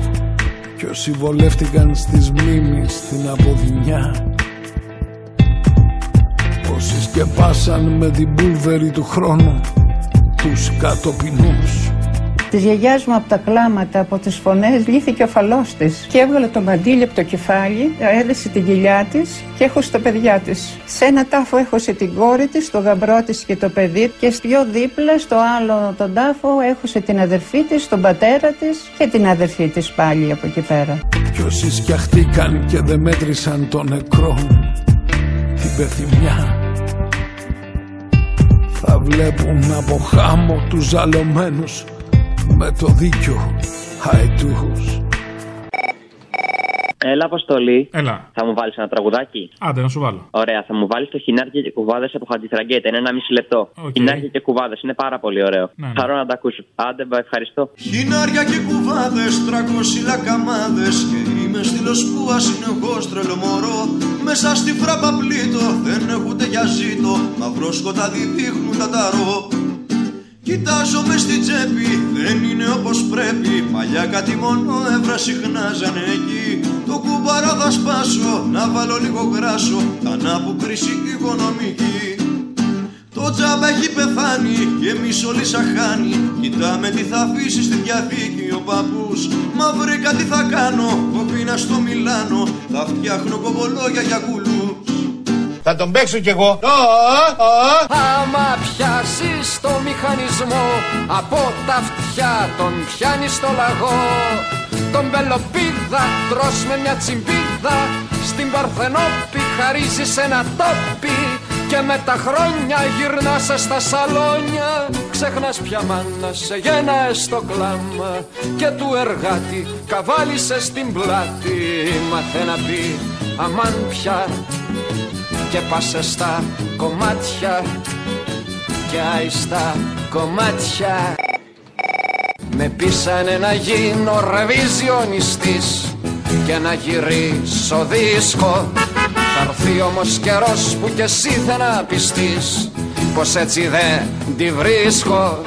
κι όσοι βολεύτηκαν στις μνήμεις στην αποδυνιά Όσοι σκεπάσαν με την πούλβερη του χρόνου τους κατοπινούς Της γιαγιάς μου από τα κλάματα, από τις φωνές, λύθηκε ο φαλός της. Και έβγαλε το μαντίλι από το κεφάλι, έδεσε την κοιλιά της και έχωσε τα παιδιά της. Σε ένα τάφο έχωσε την κόρη της, το γαμπρό της και το παιδί, και πιο δίπλα στο άλλο τον τάφο έχωσε την αδερφή της, τον πατέρα της και την αδερφή της πάλι από εκεί πέρα. Κι όσοι σκιαχτήκαν και δεν μέτρησαν τον νεκρό Την πεθυμιά Θα βλέπουν από χάμω τους ζαλωμένους Με το δίκιο χαϊτούς Έλα, Αποστολή. Έλα. Θα μου βάλεις ένα τραγουδάκι; Άντε, να σου βάλω. Ωραία, θα μου βάλεις το χινάρια και κουβάδες από Χατζηθραγκέτα. Είναι ένα μισή λεπτό. Οκ. Χινάρια και κουβάδες είναι πάρα πολύ ωραίο. Ναι, ναι. Χαρώ να τα ακούσω. Άντε, μπα, ευχαριστώ. Χινάρια και κουβάδες, τρακόσι λακαμάδες Και είμαι στυλος που ασυνεχώς τρελό μωρό Μέσα στη φράπα πλήτω, δεν έχω ούτε για ζήτο Μαυρό σκοτάδι δείχνουν τα ταρό Κοιτάζομαι στη τσέπη, δεν είναι όπως πρέπει. Παλιά κάτι μόνο έβρα συχνάζανε εκεί. Το κουμπαρά θα σπάσω, να βάλω λίγο γράσο Θα που κρίση οικονομική. Το τζάμπα έχει πεθάνει και εμείς όλοι σαχάνει Κοιτάμε τι θα αφήσει στη διαθήκη ο παππούς. Μα βρήκα τι θα κάνω, κοπίνα στο Μιλάνο. Θα φτιάχνω κομπολόγια για κουλούς Θα τον παίξω κι εγώ. Άμα πιάσεις το μηχανισμό από τα αυτιά τον πιάνεις στο λαγό. Τον πελοπίδα τρως με μια τσιμπίδα στην Παρθενόπη χαρίζεις ένα τόπι. Και με τα χρόνια γυρνάς στα σαλόνια Ξεχνάς πια μάνα σε γένα στο κλάμα. Και του εργάτη καβάλισες στην πλάτη. Μάθε να πει αμάν πια Και πάσε στα κομμάτια. Και άιστα κομμάτια. Με πείσανε να γίνω ρεβιζιονιστής και να γυρίσω δίσκο. Θα έρθει όμως καιρός που κι εσύ θα να πιστείς πως έτσι δεν τη βρίσκω